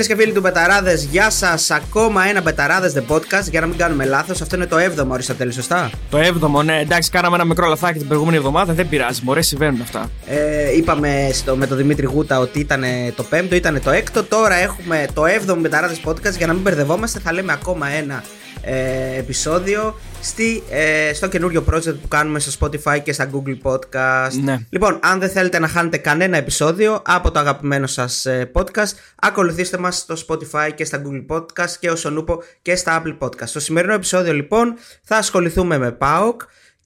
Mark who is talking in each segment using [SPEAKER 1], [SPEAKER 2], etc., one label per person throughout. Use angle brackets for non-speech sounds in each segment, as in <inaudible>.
[SPEAKER 1] Φίλες και φίλοι του Μπεταράδες, γεια σας. Ακόμα ένα Μπεταράδες The Podcast. Για να μην κάνουμε λάθος, αυτό είναι το 7ο Αριστοτέλη, σωστά;
[SPEAKER 2] Το 7ο, ναι. Εντάξει, κάναμε ένα μικρό λαθάκι την προηγούμενη εβδομάδα. Δεν πειράζει, μωρέ, συμβαίνουν αυτά.
[SPEAKER 1] Ε, είπαμε στο, με τον Δημήτρη Γούτα ότι ήταν το 5ο, ήταν το 6ο. Τώρα έχουμε το 7ο Μπεταράδες Podcast. Για να μην μπερδευόμαστε, θα λέμε ακόμα ένα ε, επεισόδιο στη, ε, στο καινούριο project που κάνουμε στο Spotify και στα Google Podcast.
[SPEAKER 2] Ναι.
[SPEAKER 1] Λοιπόν, αν δεν θέλετε να χάνετε κανένα επεισόδιο από το αγαπημένο σας ε, podcast, ακολουθήστε μας στο Spotify και στα Google Podcast και ο Νούπο και στα Apple Podcast. Στο σημερινό επεισόδιο λοιπόν θα ασχοληθούμε με PAOK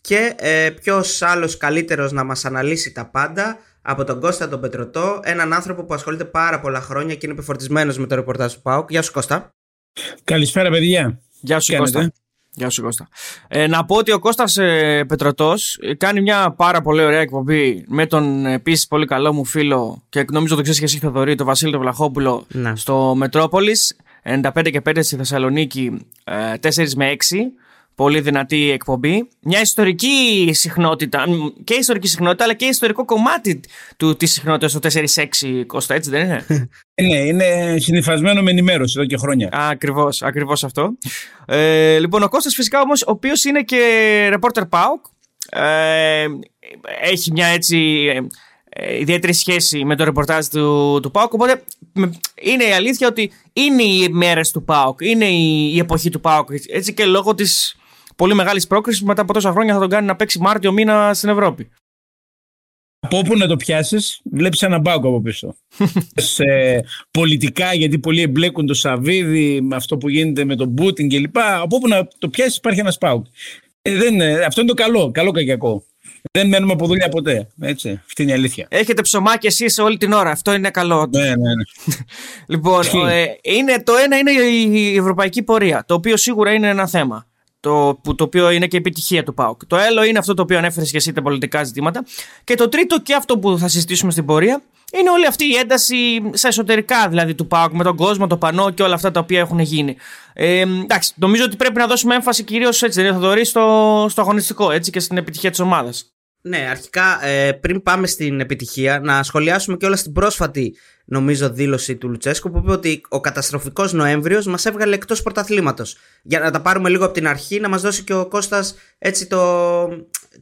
[SPEAKER 1] και ε, ποιος άλλος καλύτερος να μας αναλύσει τα πάντα από τον Κώστα τον Πετρωτό, έναν άνθρωπο που ασχολείται πάρα πολλά χρόνια και είναι επιφορτισμένος με το ρεπορτάζ του PAOK. Γεια σου Κώστα.
[SPEAKER 3] Καλησπέρα παιδιά.
[SPEAKER 2] Γεια σου Κώστα. Γεια σου Κώστα. Ε, να πω ότι ο Κώστας ε, Πετρωτός ε, κάνει μια πάρα πολύ ωραία εκπομπή με τον επίσης πολύ καλό μου φίλο και νομίζω το ξέρεις και εσύ Θοδωρή, τον Βασίλη τον Βλαχόπουλο
[SPEAKER 1] Να.
[SPEAKER 2] στο Μετρόπολης 95 και 5 στη Θεσσαλονίκη ε, 4 με 6 πολύ δυνατή εκπομπή. Μια ιστορική συχνότητα, μ, και ιστορική συχνότητα, αλλά και ιστορικό κομμάτι του, της συχνότητας το 4-6, Κώστα, έτσι δεν είναι;
[SPEAKER 3] Ε, <laughs> Ναι, είναι συνυφασμένο με ενημέρωση εδώ και χρόνια.
[SPEAKER 2] Ακριβώς, ακριβώς αυτό. Ε, λοιπόν, ο Κώστας φυσικά όμως, ο οποίος είναι και reporter PAOK, ε, έχει μια έτσι ε, ε, ιδιαίτερη σχέση με το ρεπορτάζ του, του ΠΑΟΚ. Οπότε με- είναι η αλήθεια ότι είναι οι μέρες του ΠΑΟΚ, είναι η, η εποχή του ΠΑΟΚ. Έτσι και λόγω της πολύ μεγάλης πρόκρισης που μετά από τόσα χρόνια θα τον κάνει να παίξει Μάρτιο μήνα στην Ευρώπη.
[SPEAKER 3] Από όπου να το πιάσεις, βλέπεις έναν μπάγκο από πίσω. <laughs> Σε πολιτικά, γιατί πολλοί εμπλέκουν το Σαββίδι με αυτό που γίνεται με τον Πούτιν κλπ. Από όπου να το πιάσεις, υπάρχει ένας πάγκος. Ε, δεν, είναι- αυτό είναι το καλό, καλό κακιακό. Δεν μένουμε από δουλειά ποτέ. Έτσι, αυτή είναι η αλήθεια.
[SPEAKER 2] Έχετε ψωμάκι εσείς όλη την ώρα, αυτό είναι καλό.
[SPEAKER 3] Ναι, ναι, ναι. <laughs>
[SPEAKER 2] Λοιπόν,
[SPEAKER 3] Ισχύει.
[SPEAKER 2] ε, είναι, το ένα είναι η, η ευρωπαϊκή πορεία, το οποίο σίγουρα είναι ένα θέμα. Το, που, το οποίο είναι και η επιτυχία του ΠΑΟΚ. Το άλλο είναι αυτό το οποίο ανέφερες και εσύ τα πολιτικά ζητήματα. Και το τρίτο και αυτό που θα συζητήσουμε στην πορεία είναι όλη αυτή η ένταση στα εσωτερικά δηλαδή του ΠΑΟΚ με τον κόσμο, το πανό και όλα αυτά τα οποία έχουν γίνει. Ε, εντάξει, νομίζω ότι πρέπει να δώσουμε έμφαση κυρίως έτσι, δεν είναι, Θοδωρή, στο, στο αγωνιστικό έτσι, και στην επιτυχία της ομάδας.
[SPEAKER 1] Ναι, αρχικά ε, πριν πάμε στην επιτυχία, να σχολιάσουμε και όλα στην πρόσφατη νομίζω δήλωση του Λουτσέσκου που είπε ότι ο καταστροφικός Νοέμβριος μας έβγαλε εκτός πρωταθλήματος. Για να τα πάρουμε λίγο από την αρχή, να μας δώσει και ο Κώστας έτσι το,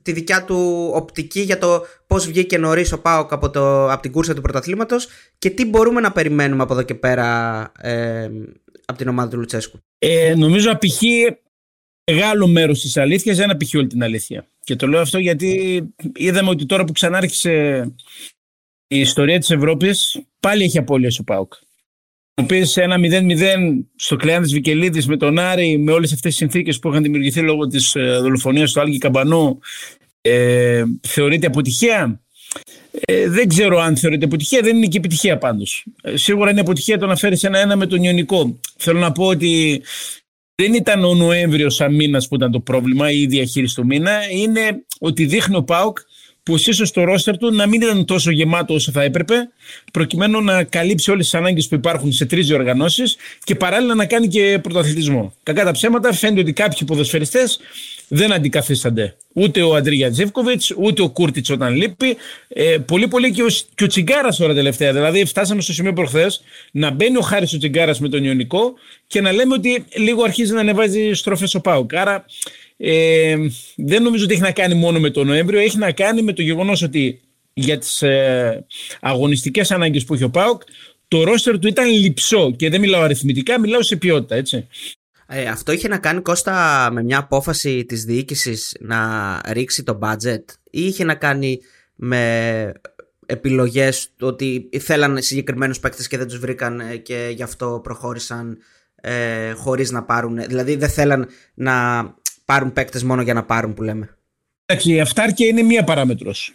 [SPEAKER 1] τη δικιά του οπτική για το πώς βγήκε νωρίς ο Πάοκ από, το, από την κούρσα του πρωταθλήματος και τι μπορούμε να περιμένουμε από εδώ και πέρα ε, από την ομάδα του Λουτσέσκου.
[SPEAKER 3] Ε, νομίζω απηχεί μεγάλο μέρος της αλήθειας, δεν απηχεί όλη την αλήθεια. Και το λέω αυτό γιατί είδαμε ότι τώρα που ξανάρχισε η ιστορία της Ευρώπης, πάλι έχει απώλειες ο Πάουκ. Ο οποίο σε ένα 0-0 στο κλειάν της Βικελίδης με τον Άρη, με όλες αυτές τις συνθήκες που είχαν δημιουργηθεί λόγω της δολοφονίας του Άλγη Καμπανού, ε, θεωρείται αποτυχία; Ε, δεν ξέρω αν θεωρείται αποτυχία, δεν είναι και επιτυχία πάντως. Ε, σίγουρα είναι αποτυχία το να φέρεις ένα-ένα με τον Ιωνικό. Θέλω να πω ότι δεν ήταν ο Νοέμβριος σαν μήνας που ήταν το πρόβλημα ή η διαχείριση του μήνα. Είναι ότι δείχνει ο Πάουκ πω ίσω το ρόστερ του να μην ήταν τόσο γεμάτο όσο θα έπρεπε, προκειμένου να καλύψει όλες τις ανάγκες που υπάρχουν σε τρεις διοργανώσεις και παράλληλα να κάνει και πρωταθλητισμό. Κακά τα ψέματα, φαίνεται ότι κάποιοι ποδοσφαιριστές δεν αντικαθίστανται. Ούτε ο Αντρίγια Τζεύκοβιτς, ούτε ο Κούρτιτς όταν λείπει. Ε, πολύ πολύ και ο, και ο Τσιγκάρας τώρα τελευταία. Δηλαδή, φτάσαμε στο σημείο προχθές να μπαίνει ο Χάρης ο Τσιγκάρας με τον Ιωνικό και να λέμε ότι λίγο αρχίζει να ανεβάζει στροφές ο Πάουκ. Άρα ε, δεν νομίζω ότι έχει να κάνει μόνο με τον Νοέμβριο, έχει να κάνει με το γεγονός ότι για τις ε, αγωνιστικές ανάγκες που έχει ο Πάουκ, το ρόστερ του ήταν λυψό και δεν μιλάω αριθμητικά, μιλάω σε ποιότητα, έτσι.
[SPEAKER 1] Ε, αυτό είχε να κάνει Κώστα με μια απόφαση της διοίκησης να ρίξει το budget ή είχε να κάνει με επιλογές του ότι θέλαν συγκεκριμένους παίκτες και δεν τους βρήκαν ε, και γι' αυτό προχώρησαν ε, χωρίς να πάρουν δηλαδή δεν θέλαν να πάρουν παίκτες μόνο για να πάρουν που λέμε
[SPEAKER 3] Εντάξει, η αυτάρκεια είναι μία παράμετρος.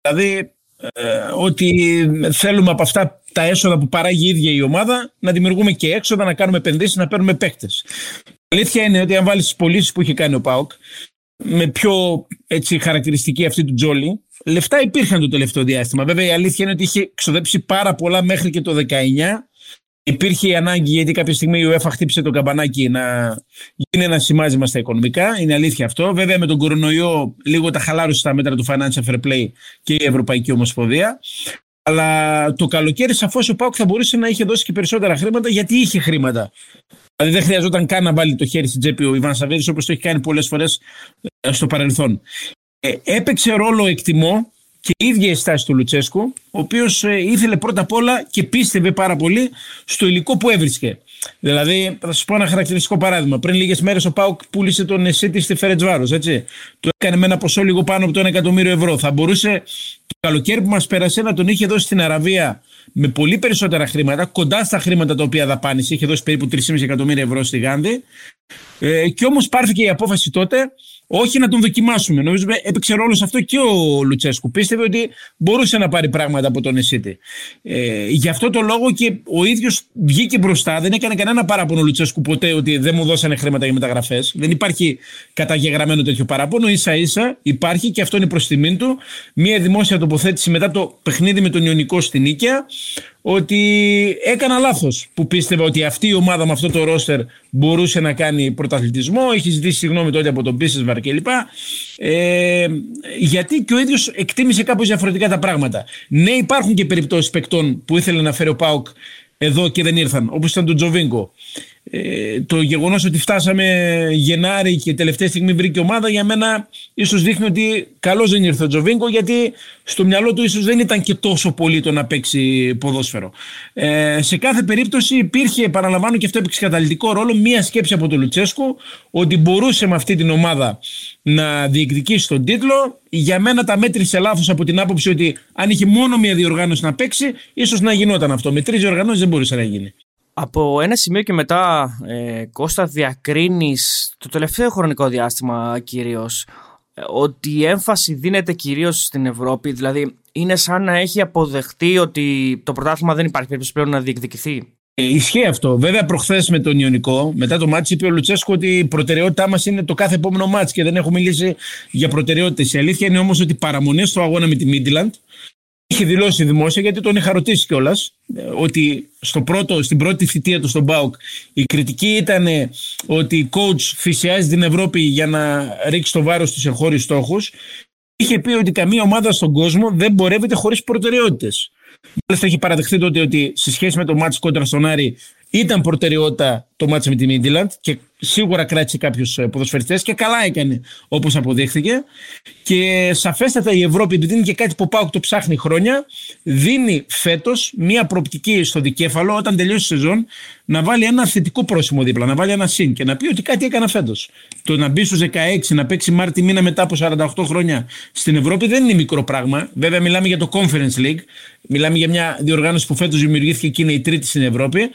[SPEAKER 3] Δηλαδή ε, ότι θέλουμε από αυτά τα έσοδα που παράγει η ίδια η ομάδα να δημιουργούμε και έξοδα, να κάνουμε επενδύσεις, να παίρνουμε παίκτες. Η αλήθεια είναι ότι αν βάλεις τις πωλήσεις που είχε κάνει ο ΠΑΟΚ με πιο έτσι, χαρακτηριστική αυτή του Τζόλι, λεφτά υπήρχαν το τελευταίο διάστημα. Βέβαια η αλήθεια είναι ότι είχε ξοδέψει πάρα πολλά μέχρι και το 19 Υπήρχε η ανάγκη γιατί κάποια στιγμή η UEFA χτύπησε το καμπανάκι να γίνει ένα σημάζιμα στα οικονομικά. Είναι αλήθεια αυτό. Βέβαια με τον κορονοϊό λίγο τα χαλάρωσε στα μέτρα του Financial Fair Play και η Ευρωπαϊκή Ομοσπονδία. Αλλά το καλοκαίρι σαφώς ο Πάουκ θα μπορούσε να είχε δώσει και περισσότερα χρήματα γιατί είχε χρήματα. Δηλαδή δεν χρειαζόταν καν να βάλει το χέρι στην τσέπη ο Ιβάν Σαββίδης όπως το έχει κάνει πολλές φορές ε, στο παρελθόν. Ε, έπαιξε ρόλο, εκτιμώ, και η ίδια η στάση του Λουτσέσκου, ο οποίος ε, ήθελε πρώτα απ' όλα και πίστευε πάρα πολύ στο υλικό που έβρισκε. Δηλαδή, θα σας πω ένα χαρακτηριστικό παράδειγμα. Πριν λίγες μέρες ο Πάουκ πούλησε τον Εσίτη στη Φερετζβάρος, έτσι. Το έκανε με ένα ποσό λίγο πάνω από το 1 εκατομμύριο ευρώ. Θα μπορούσε το καλοκαίρι που μας πέρασε να τον είχε δώσει στην Αραβία με πολύ περισσότερα χρήματα, κοντά στα χρήματα τα οποία δαπάνησε. Είχε δώσει περίπου 3,5 εκατομμύρια ευρώ στη Γάνδη. Ε, και όμως πάρθηκε η απόφαση τότε όχι να τον δοκιμάσουμε. Νομίζω έπαιξε ρόλο σε αυτό και ο Λουτσέσκου. Πίστευε ότι μπορούσε να πάρει πράγματα από τον Εσίτη. Ε, γι' αυτό το λόγο και ο ίδιος βγήκε μπροστά. Δεν έκανε κανένα παράπονο ο Λουτσέσκου ποτέ ότι δεν μου δώσανε χρήματα για μεταγραφές. Δεν υπάρχει καταγεγραμμένο τέτοιο παράπονο. σα ίσα υπάρχει και αυτό είναι προς τιμήν του. Μία δημόσια τοποθέτηση μετά το παιχνίδι με τον Ιωνικό στην Νίκαια ότι έκανα λάθος που πίστευα ότι αυτή η ομάδα με αυτό το ρόστερ μπορούσε να κάνει πρωταθλητισμό. Έχει ζητήσει συγγνώμη τότε από τον Πίσεσβαρ κλπ. Ε, γιατί και ο ίδιος εκτίμησε κάπως διαφορετικά τα πράγματα. Ναι, υπάρχουν και περιπτώσεις παικτών που ήθελε να φέρει ο Πάουκ εδώ και δεν ήρθαν, όπως ήταν τον Τζοβίνκο. Ε, το γεγονός ότι φτάσαμε Γενάρη και τελευταία στιγμή βρήκε ομάδα για μένα ίσως δείχνει ότι καλώς δεν ήρθε ο Τζοβίνκο γιατί στο μυαλό του ίσως δεν ήταν και τόσο πολύ το να παίξει ποδόσφαιρο. Ε, σε κάθε περίπτωση υπήρχε, παραλαμβάνω και αυτό έπαιξε καταλητικό ρόλο, μία σκέψη από τον Λουτσέσκο ότι μπορούσε με αυτή την ομάδα να διεκδικήσει τον τίτλο. Για μένα τα μέτρησε λάθος από την άποψη ότι αν είχε μόνο μία διοργάνωση να παίξει, ίσως να γινόταν αυτό. Με τρεις διοργανώσεις δεν μπορούσε να γίνει.
[SPEAKER 2] Από ένα σημείο και μετά, ε, Κώστα, διακρίνεις το τελευταίο χρονικό διάστημα κυρίως ε, ότι η έμφαση δίνεται κυρίως στην Ευρώπη, δηλαδή είναι σαν να έχει αποδεχτεί ότι το πρωτάθλημα δεν υπάρχει περίπτωση πλέον να διεκδικηθεί;
[SPEAKER 3] Ε, ισχύει αυτό. Βέβαια, προχθές με τον Ιωνικό, μετά το μάτσο, είπε ο Λουτσέσκο ότι η προτεραιότητά μας είναι το κάθε επόμενο μάτσο και δεν έχω μιλήσει για προτεραιότητες. Η αλήθεια είναι όμως ότι παραμονές στο αγώνα με τη Μίτιλαντ είχε δηλώσει δημόσια γιατί τον είχα ρωτήσει κιόλας ε, ότι στο πρώτο, στην πρώτη θητεία του στον Μπάουκ η κριτική ήταν ότι η coach θυσιάζει την Ευρώπη για να ρίξει το βάρος στου εγχώριου στόχους. Είχε πει ότι καμία ομάδα στον κόσμο δεν πορεύεται χωρίς προτεραιότητες. Μάλιστα έχει παραδεχθεί τότε ότι σε σχέση με το μάτι κόντρα στον Άρη ήταν προτεραιότητα το μάτσο με τη Μίντιλαντ και σίγουρα κράτησε κάποιους ποδοσφαιριστές και καλά έκανε όπως αποδείχθηκε. Και σαφέστατα η Ευρώπη, επειδή είναι και κάτι που πάω το ψάχνει χρόνια, δίνει φέτος μία προοπτική στο δικέφαλο όταν τελειώσει η σεζόν να βάλει ένα θετικό πρόσημο δίπλα, να βάλει ένα συν και να πει ότι κάτι έκανα φέτος. Το να μπει στους 16, να παίξει Μάρτι μήνα μετά από 48 χρόνια στην Ευρώπη δεν είναι μικρό πράγμα. Βέβαια, μιλάμε για το Conference League. Μιλάμε για μια διοργάνωση που φέτος δημιουργήθηκε και είναι η τρίτη στην Ευρώπη.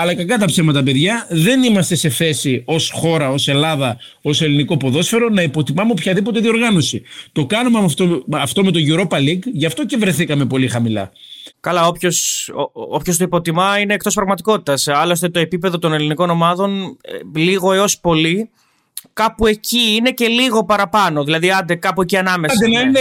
[SPEAKER 3] Αλλά κακά τα ψέματα, παιδιά, δεν είμαστε σε θέση ως χώρα, ως Ελλάδα, ως ελληνικό ποδόσφαιρο να υποτιμάμε οποιαδήποτε διοργάνωση. Το κάνουμε αυτό, αυτό με το Europa League, γι' αυτό και βρεθήκαμε πολύ χαμηλά.
[SPEAKER 2] Καλά, όποιος το υποτιμά είναι εκτός πραγματικότητας. Άλλωστε, το επίπεδο των ελληνικών ομάδων, ε, λίγο έως πολύ, κάπου εκεί είναι και λίγο παραπάνω. Δηλαδή, άντε, κάπου εκεί ανάμεσα.
[SPEAKER 3] Άντε, ναι. είναι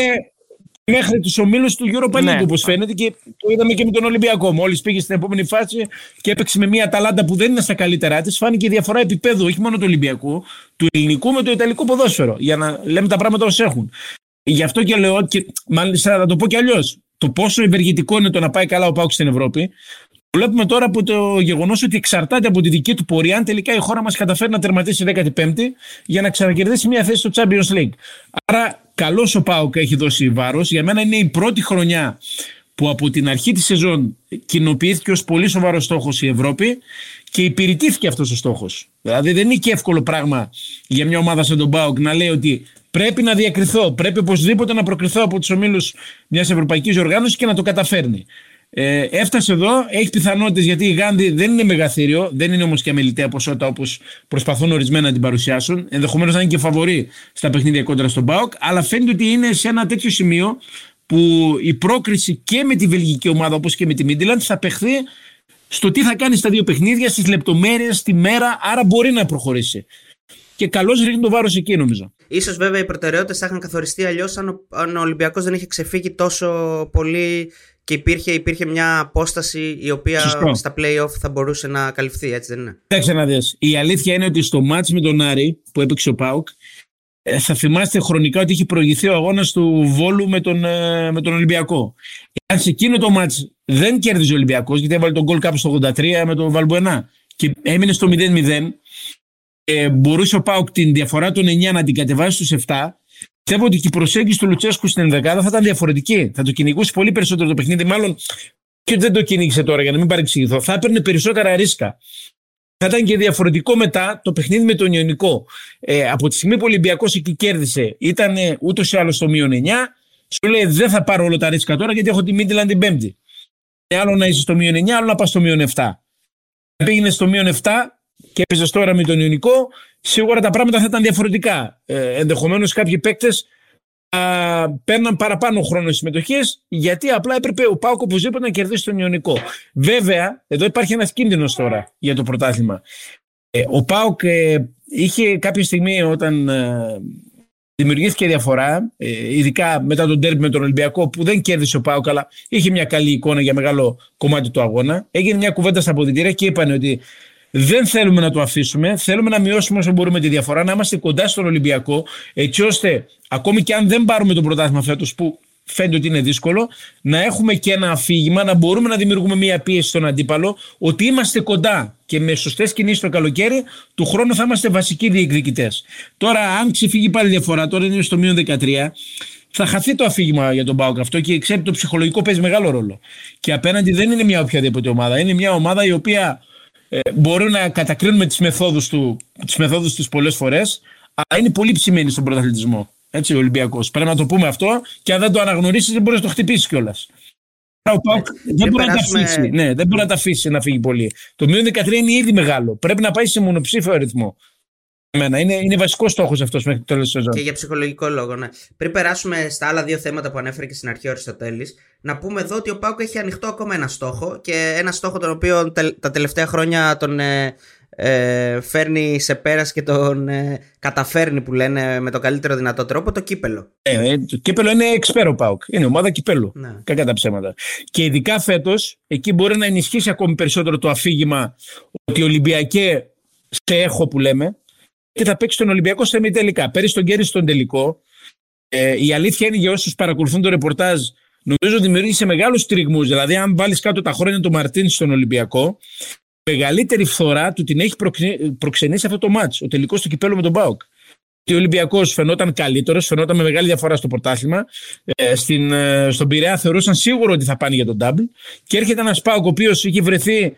[SPEAKER 3] μέχρι τους ομίλους του Europa League, ναι. όπως φαίνεται. Και το είδαμε και με τον Ολυμπιακό. Μόλις πήγε στην επόμενη φάση και έπαιξε με μια ταλάντα που δεν είναι στα καλύτερά της, φάνηκε η διαφορά επίπεδου όχι μόνο του Ολυμπιακού, του ελληνικού με το ιταλικό ποδόσφαιρο. Για να λέμε τα πράγματα ω έχουν. Γι' αυτό και λέω, και μάλιστα θα το πω κι αλλιώς, το πόσο ευεργετικό είναι το να πάει καλά ο Πάουκ στην Ευρώπη. Βλέπουμε τώρα από το γεγονός ότι εξαρτάται από τη δική του πορεία αν τελικά η χώρα μας καταφέρει να τερματίσει 15η για να ξανακερδίσει μια θέση στο Champions League. Άρα Καλό ο Πάοκ έχει δώσει βάρος. Για μένα είναι η πρώτη χρονιά που από την αρχή της σεζόν κοινοποιήθηκε ως πολύ σοβαρός στόχος η Ευρώπη και υπηρετήθηκε αυτός ο στόχος. Δηλαδή δεν είναι και εύκολο πράγμα για μια ομάδα σαν τον Πάοκ να λέει ότι πρέπει να διακριθώ, πρέπει οπωσδήποτε να προκριθώ από τους ομίλους μιας ευρωπαϊκής οργάνωσης και να το καταφέρνει. Ε, έφτασε εδώ, έχει πιθανότητες γιατί η Γάνδη δεν είναι μεγαθύριο, δεν είναι όμως και αμεληταία ποσότητα όπως προσπαθούν ορισμένα να την παρουσιάσουν. Ενδεχομένως να είναι και φαβορή στα παιχνίδια κόντρα στον Μπάουκ, αλλά φαίνεται ότι είναι σε ένα τέτοιο σημείο που η πρόκριση και με τη βελγική ομάδα όπως και με τη Μίντιλαντ θα παιχθεί στο τι θα κάνει στα δύο παιχνίδια, στις λεπτομέρειες, στη μέρα, άρα μπορεί να προχωρήσει. Και καλώς ρίχνει το βάρος εκεί, νομίζω.
[SPEAKER 1] σω βέβαια οι προτεραιότητες θα είχαν καθοριστεί αλλιώς αν ο Ολυμπιακός δεν είχε ξεφύγει τόσο πολύ και υπήρχε, υπήρχε μια απόσταση η οποία Σωστό. στα play-off θα μπορούσε να καλυφθεί, έτσι δεν είναι;
[SPEAKER 3] Κοίταξε να δεις. Η αλήθεια είναι ότι στο μάτς με τον Άρη που έπαιξε ο Πάουκ ε, θα θυμάστε χρονικά ότι είχε προηγηθεί ο αγώνας του Βόλου με τον, ε, με τον Ολυμπιακό. Αν σε εκείνο το μάτς δεν κέρδιζε ο Ολυμπιακός, γιατί έβαλε τον γκολ κάπου στο 83 με τον Βαλμπουενά και έμεινε στο 0-0, ε, μπορούσε ο Πάουκ την διαφορά των 9 να την κατεβάσει στους 7. Πιστεύω ότι και η προσέγγιση του Λουτσέσκου στην ενδεκάδα θα ήταν διαφορετική. Θα το κυνηγούσε πολύ περισσότερο το παιχνίδι. Μάλλον και δεν το κυνήγησε τώρα για να μην παρεξηγηθώ. Θα έπαιρνε περισσότερα ρίσκα. Θα ήταν και διαφορετικό μετά το παιχνίδι με τον Ιωνικό. Ε, από τη στιγμή που ο Ολυμπιακός εκεί κέρδισε, ήταν ούτως ή άλλως στο μείον 9. Σου λέει δεν θα πάρω όλα τα ρίσκα τώρα γιατί έχω τη Μίτλαν την Πέμπτη. Άλλο να είσαι στο μείον 9, άλλο να πας στο μείον 7. Πήγαινε στο μείον 7 και έπαιζες τώρα με τον Ιωνικό, σίγουρα τα πράγματα θα ήταν διαφορετικά. Ε, Ενδεχομένως κάποιοι παίκτες παίρναν παραπάνω χρόνο συμμετοχή, γιατί απλά έπρεπε ο Πάουκ οπωσδήποτε να κερδίσει τον Ιωνικό. Βέβαια, εδώ υπάρχει ένας κίνδυνος τώρα για το πρωτάθλημα. Ε, ο Πάουκ ε, είχε κάποια στιγμή όταν ε, δημιουργήθηκε διαφορά, ε, ειδικά μετά τον τέρμι με τον Ολυμπιακό, που δεν κέρδισε ο Πάουκ, αλλά είχε μια καλή εικόνα για μεγάλο κομμάτι του αγώνα. Έγινε μια κουβέντα στα αποδητήρια και είπαν ότι δεν θέλουμε να το αφήσουμε. Θέλουμε να μειώσουμε όσο μπορούμε τη διαφορά, να είμαστε κοντά στον Ολυμπιακό, έτσι ώστε ακόμη και αν δεν πάρουμε το πρωτάθλημα φέτος, που φαίνεται ότι είναι δύσκολο, να έχουμε και ένα αφήγημα, να μπορούμε να δημιουργούμε μια πίεση στον αντίπαλο, ότι είμαστε κοντά και με σωστές κινήσεις το καλοκαίρι, του χρόνου θα είμαστε βασικοί διεκδικητές. Τώρα, αν ξεφύγει πάλι διαφορά, τώρα είναι στο μείον 13, θα χαθεί το αφήγημα για τον Πάοκ αυτό και ξέρετε το ψυχολογικό παίζει μεγάλο ρόλο. Και απέναντι δεν είναι μια οποιαδήποτε ομάδα. Είναι μια ομάδα η οποία ε, μπορούν να κατακρίνουμε τις μεθόδους του, τις μεθόδους τους πολλές φορές, αλλά είναι πολύ ψημένη στον πρωταθλητισμό. Έτσι, ο Ολυμπιακός. Πρέπει να το πούμε αυτό και αν δεν το αναγνωρίσεις, δεν μπορείς να το χτυπήσεις κιόλας. Ο Πάουκ δεν μπορεί να τα αφήσει. Ναι, δεν μπορεί να τα αφήσει να φύγει πολύ. Το μείον 13 είναι ήδη μεγάλο. Πρέπει να πάει σε μονοψήφιο αριθμό. Εμένα. Είναι, είναι βασικός στόχος αυτός μέχρι το τέλος της σεζόν.
[SPEAKER 1] Και για ψυχολογικό λόγο, ναι. Πριν περάσουμε στα άλλα δύο θέματα που ανέφερε και στην αρχή ο Αριστοτέλης, να πούμε εδώ ότι ο Πάουκ έχει ανοιχτό ακόμα ένα στόχο και ένα στόχο τον οποίο τα τελευταία χρόνια τον ε, ε, φέρνει σε πέρας και τον ε, καταφέρνει που λένε με τον καλύτερο δυνατό τρόπο το κύπελο.
[SPEAKER 3] Ε, ε το κύπελο είναι εξπέρο Πάουκ. Είναι ομάδα κυπέλου. Ναι. Κακά τα ψέματα. Και ειδικά φέτος, εκεί μπορεί να ενισχύσει ακόμη περισσότερο το αφήγημα ότι Ολυμπιακέ σε έχω που λέμε και θα παίξει τον Ολυμπιακό σε μη τελικά. Πέρυσι τον κέρδισε στον τελικό. Ε, η αλήθεια είναι για όσους παρακολουθούν το ρεπορτάζ, νομίζω δημιούργησε μεγάλους τριγμού. Δηλαδή, αν βάλεις κάτω τα χρόνια του Μαρτίν στον Ολυμπιακό, μεγαλύτερη φθορά του την έχει προξενήσει αυτό το μάτς. Ο τελικός του κυπέλου με τον Μπάουκ. Ο Ολυμπιακός φαινόταν καλύτερος, φαινόταν με μεγάλη διαφορά στο πρωτάθλημα. Ε, στην, ε, στον Πειραιά θεωρούσαν σίγουρο ότι θα πάνε για τον Νταμπλ. Και έρχεται ένας Πάουκ ο οποίος είχε βρεθεί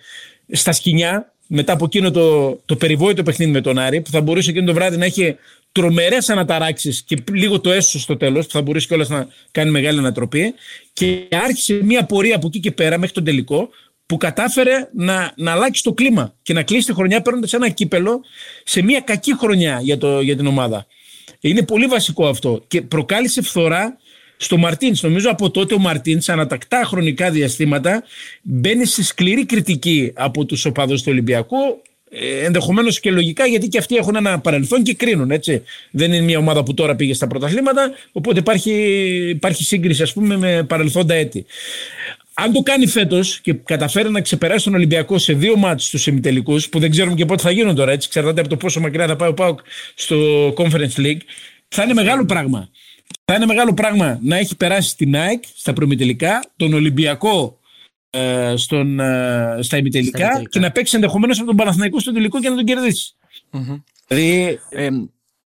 [SPEAKER 3] στα σκηνιά μετά από εκείνο το, το περιβόητο παιχνίδι με τον Άρη, που θα μπορούσε εκείνο το βράδυ να έχει τρομερές αναταράξεις και λίγο το έσω στο τέλος, που θα μπορούσε κιόλας να κάνει μεγάλη ανατροπή. Και άρχισε μια πορεία από εκεί και πέρα μέχρι τον τελικό, που κατάφερε να, να αλλάξει το κλίμα και να κλείσει τη χρονιά παίρνοντας ένα κύπελο σε μια κακή χρονιά για, το, για την ομάδα. Είναι πολύ βασικό αυτό και προκάλεσε φθορά στο Μαρτίνς. Νομίζω από τότε ο Μαρτίνς, ανατακτά χρονικά διαστήματα, μπαίνει σε σκληρή κριτική από τους οπαδούς του Ολυμπιακού. Ε, Ενδεχομένως και λογικά γιατί και αυτοί έχουν ένα παρελθόν και κρίνουν. Έτσι. Δεν είναι μια ομάδα που τώρα πήγε στα πρωταθλήματα, οπότε υπάρχει, υπάρχει σύγκριση ας πούμε, με παρελθόντα έτη. Αν το κάνει φέτος και καταφέρει να ξεπεράσει τον Ολυμπιακό σε δύο μάτς στου ημιτελικούς, που δεν ξέρουμε και πότε θα γίνουν τώρα, έτσι, εξαρτάται από το πόσο μακριά θα πάει ο Πάουκ στο Conference League, θα είναι μεγάλο πράγμα. Θα είναι μεγάλο πράγμα να έχει περάσει την ΑΕΚ στα προμητελικά, τον Ολυμπιακό ε, στον, ε, στα ημιτελικά και να παίξει ενδεχομένως από τον Παναθηναϊκό στο τελικό και να τον κερδισει Δηλαδή. Ε,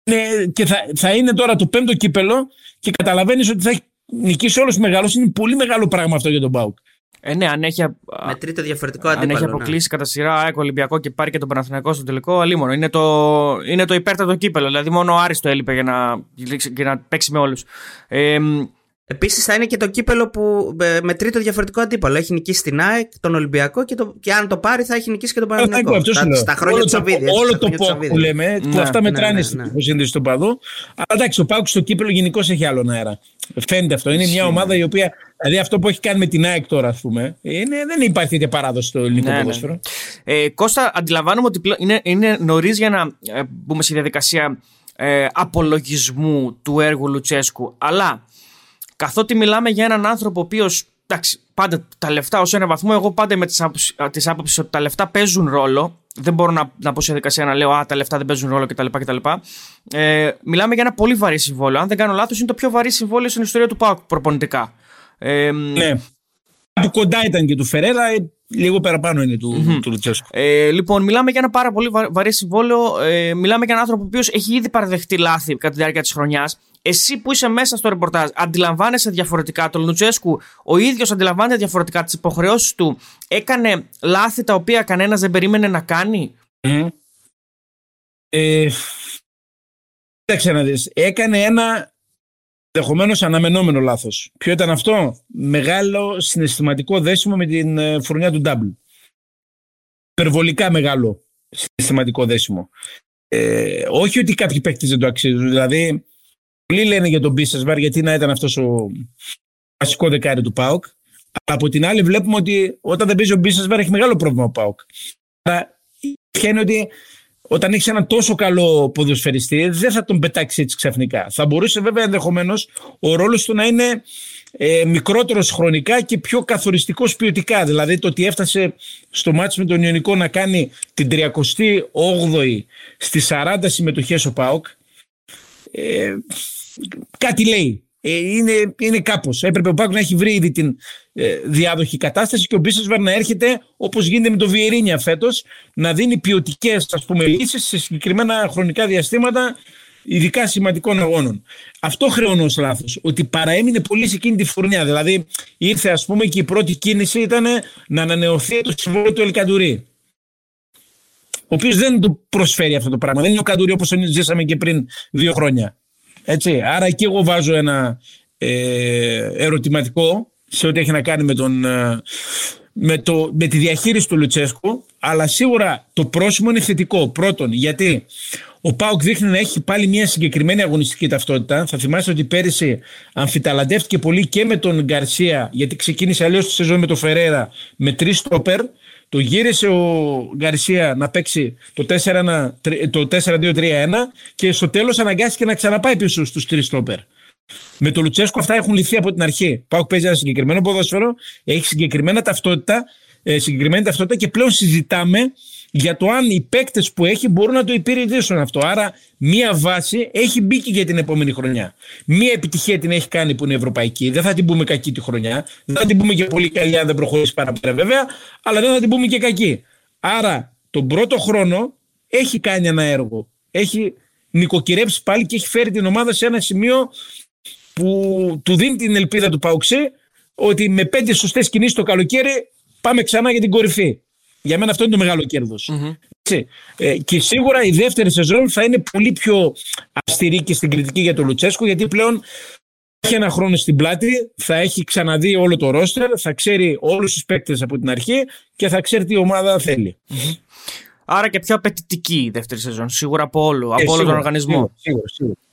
[SPEAKER 3] ναι, και θα, θα είναι τώρα το πέμπτο κύπελο και καταλαβαίνεις ότι θα έχει νικήσει όλου του μεγάλου. Είναι πολύ μεγάλο πράγμα αυτό για τον Μπάουκ.
[SPEAKER 2] Ε, ναι, αν έχει,
[SPEAKER 1] με τρίτο διαφορετικό αντίπαλο.
[SPEAKER 2] Αν έχει ναι. αποκλείσει ναι. κατά σειρά ΑΕΚ Ολυμπιακό και πάρει και τον Παναθηναϊκό στο τελικό, αλίμονο. Είναι το, είναι το υπέρτατο κύπελο. Δηλαδή, μόνο ο Άρης το έλειπε για να, για να παίξει με όλους. Ε,
[SPEAKER 1] Επίσης θα είναι και το κύπελο που ε, με τρίτο διαφορετικό αντίπαλο. Έχει νικήσει την ΑΕΚ, τον Ολυμπιακό και, το, και αν το πάρει θα έχει νικήσει και τον Παναγενικό. Στα, στα χρόνια του Σαββίδη.
[SPEAKER 3] Όλο το πόκ που λέμε, που αυτά ναι, μετράνε στην ναι, ναι. του παδού. Αλλά εντάξει, ο Πάουκ στο κύπελο γενικώς έχει άλλον αέρα. Φαίνεται αυτό. Είναι μια ομάδα η οποία. Δηλαδή αυτό που έχει κάνει με την ΑΕΚ τώρα, ας πούμε, είναι, δεν υπάρχει τέτοια παράδοση στο ελληνικό ναι, ποδόσφαιρο.
[SPEAKER 2] Ε, Κώστα, αντιλαμβάνομαι ότι είναι, είναι νωρίς για να ε, μπούμε στη διαδικασία ε, απολογισμού του έργου Λουτσέσκου. Αλλά καθότι μιλάμε για έναν άνθρωπο ο οποίος. Εντάξει, πάντα τα λεφτά ως ένα βαθμό, εγώ πάντα με τι άποψει ότι τα λεφτά παίζουν ρόλο δεν μπορώ να, να πω σε διαδικασία να λέω Α, τα λεφτά δεν παίζουν ρόλο κτλ. κτλ. Ε, μιλάμε για ένα πολύ βαρύ συμβόλαιο. Αν δεν κάνω λάθος, είναι το πιο βαρύ συμβόλαιο στην ιστορία του ΠΑΟΚ προπονητικά.
[SPEAKER 3] Ε, ναι. Από κοντά ήταν και του Φερέρα, ε, λίγο παραπάνω είναι του, mm-hmm. του Λουτσέσκου.
[SPEAKER 2] Ε, λοιπόν, μιλάμε για ένα πάρα πολύ βαρύ συμβόλαιο. Ε, μιλάμε για έναν άνθρωπο ο οποίος έχει ήδη παραδεχτεί λάθη κατά τη διάρκεια της χρονιάς. Εσύ που είσαι μέσα στο ρεπορτάζ, αντιλαμβάνεσαι διαφορετικά τον Λουτσέσκου, ο ίδιος αντιλαμβάνεται διαφορετικά τις υποχρεώσεις του; Έκανε λάθη τα οποία κανένας δεν περίμενε να κάνει; Mm.
[SPEAKER 3] Ε, κοίταξε να δεις. Έκανε ένα ενδεχομένως αναμενόμενο λάθος. Ποιο ήταν αυτό, Μεγάλο συναισθηματικό δέσιμο με την ε, φουρνιά του Ντάμπλ. Υπερβολικά μεγάλο συναισθηματικό δέσιμο. Ε, όχι ότι κάποιοι παίκτες δεν το αξίζουν. Δηλαδή, πολλοί λένε για τον Μπίσεσβαρ γιατί να ήταν αυτός ο βασικό δεκάρι του Πάουκ. Αλλά από την άλλη, βλέπουμε ότι όταν δεν παίζει ο Μπίσεσβαρ έχει μεγάλο πρόβλημα ο Πάουκ. Άρα, είναι ότι όταν έχεις έναν τόσο καλό ποδοσφαιριστή, δεν θα τον πετάξεις έτσι ξαφνικά. Θα μπορούσε βέβαια ενδεχομένως ο ρόλος του να είναι ε, μικρότερος χρονικά και πιο καθοριστικός ποιοτικά. Δηλαδή το ότι έφτασε στο μάτσο με τον Ιωνικό να κάνει την 38η στις 40 συμμετοχές ο Πάοκ. Ε, κάτι λέει. Ε, είναι, είναι κάπως. Έπρεπε ο Πάκου να έχει βρει ήδη την ε, διάδοχη κατάσταση και ο Μπίσεσβαρ να έρχεται όπως γίνεται με το Βιερίνια φέτος να δίνει ποιοτικές λύσεις σε συγκεκριμένα χρονικά διαστήματα ειδικά σημαντικών αγώνων. Αυτό χρεώνω ως λάθος. Ότι παραέμεινε πολύ σε εκείνη τη φουρνιά. Δηλαδή ήρθε, ας πούμε, και η πρώτη κίνηση ήταν να ανανεωθεί το συμβόλαιο του Ελκαντουρί. Ο οποίος δεν του προσφέρει αυτό το πράγμα. Δεν είναι ο Καντουρί όπως ζήσαμε και πριν δύο χρόνια. Έτσι. Άρα εκεί εγώ βάζω ένα ε, ερωτηματικό σε ό,τι έχει να κάνει με, τον, ε, με, το, με τη διαχείριση του Λουτσέσκου αλλά σίγουρα το πρόσημο είναι θετικό. Πρώτον, γιατί ο Πάουκ δείχνει να έχει πάλι μια συγκεκριμένη αγωνιστική ταυτότητα. Θα θυμάστε ότι πέρυσι αμφιταλαντεύτηκε πολύ και με τον Γκαρσία, γιατί ξεκίνησε αλλιώς τη σεζόν με τον Φερέρα με τρεις στόπερ. Το γύρισε ο Γκαρσία να παίξει το 4-2-3-1 και στο τέλος αναγκάστηκε να ξαναπάει πίσω στους τρεις στόπερ. Με το Λουτσέσκο αυτά έχουν λυθεί από την αρχή. Πάω παίζει ένα συγκεκριμένο ποδόσφαιρο, έχει συγκεκριμένα ταυτότητα, ε, συγκεκριμένη ταυτότητα και πλέον συζητάμε για το αν οι παίκτες που έχει μπορούν να το υπηρετήσουν αυτό. Άρα, μία βάση έχει μπει και για την επόμενη χρονιά. Μία επιτυχία την έχει κάνει που είναι ευρωπαϊκή. Δεν θα την πούμε κακή τη χρονιά. Δεν θα την πούμε και πολύ καλή αν δεν προχωρήσει παραπέρα βέβαια, αλλά δεν θα την πούμε και κακή. Άρα, τον πρώτο χρόνο έχει κάνει ένα έργο. Έχει νοικοκυρέψει πάλι και έχει φέρει την ομάδα σε ένα σημείο που του δίνει την ελπίδα του Παουξέ ότι με πέντε σωστές κινήσεις το καλοκαίρι πάμε ξανά για την κορυφή. Για μένα αυτό είναι το μεγάλο Ε, και σίγουρα η δεύτερη σεζόν θα είναι πολύ πιο αυστηρή και στην κριτική για τον Λουτσέσκο γιατί πλέον έχει ένα χρόνο στην πλάτη, θα έχει ξαναδεί όλο το ρόστερ, θα ξέρει όλους τους παίκτες από την αρχή και θα ξέρει τι ομάδα
[SPEAKER 2] Άρα και πιο απαιτητική η δεύτερη σεζόν, σίγουρα από όλο, από ε, όλο τον οργανισμό.
[SPEAKER 3] Σίγουρα, σίγουρα. Ναι.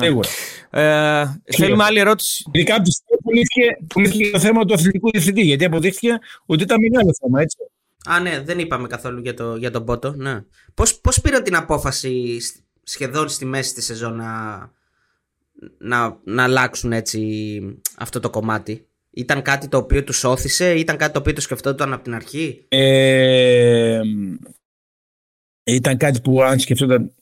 [SPEAKER 3] Σίγουρα.
[SPEAKER 2] Ε, θέλουμε άλλη ερώτηση.
[SPEAKER 3] Ειδικά από τη στιγμή που το θέμα του αθλητικού διευθυντή, γιατί αποδείχθηκε ότι ήταν μεγάλο θέμα, έτσι.
[SPEAKER 1] Α, ναι, δεν είπαμε καθόλου για, το, για τον Πότο. Ναι. Πώς, πώς πήρε την απόφαση σχεδόν στη μέση της σεζόν να, να, να αλλάξουν έτσι αυτό το κομμάτι; Ήταν κάτι το οποίο τους όθησε, ήταν κάτι το οποίο το σκεφτόταν από την αρχή;
[SPEAKER 3] Ε, ήταν κάτι που αν σκεφτόταν.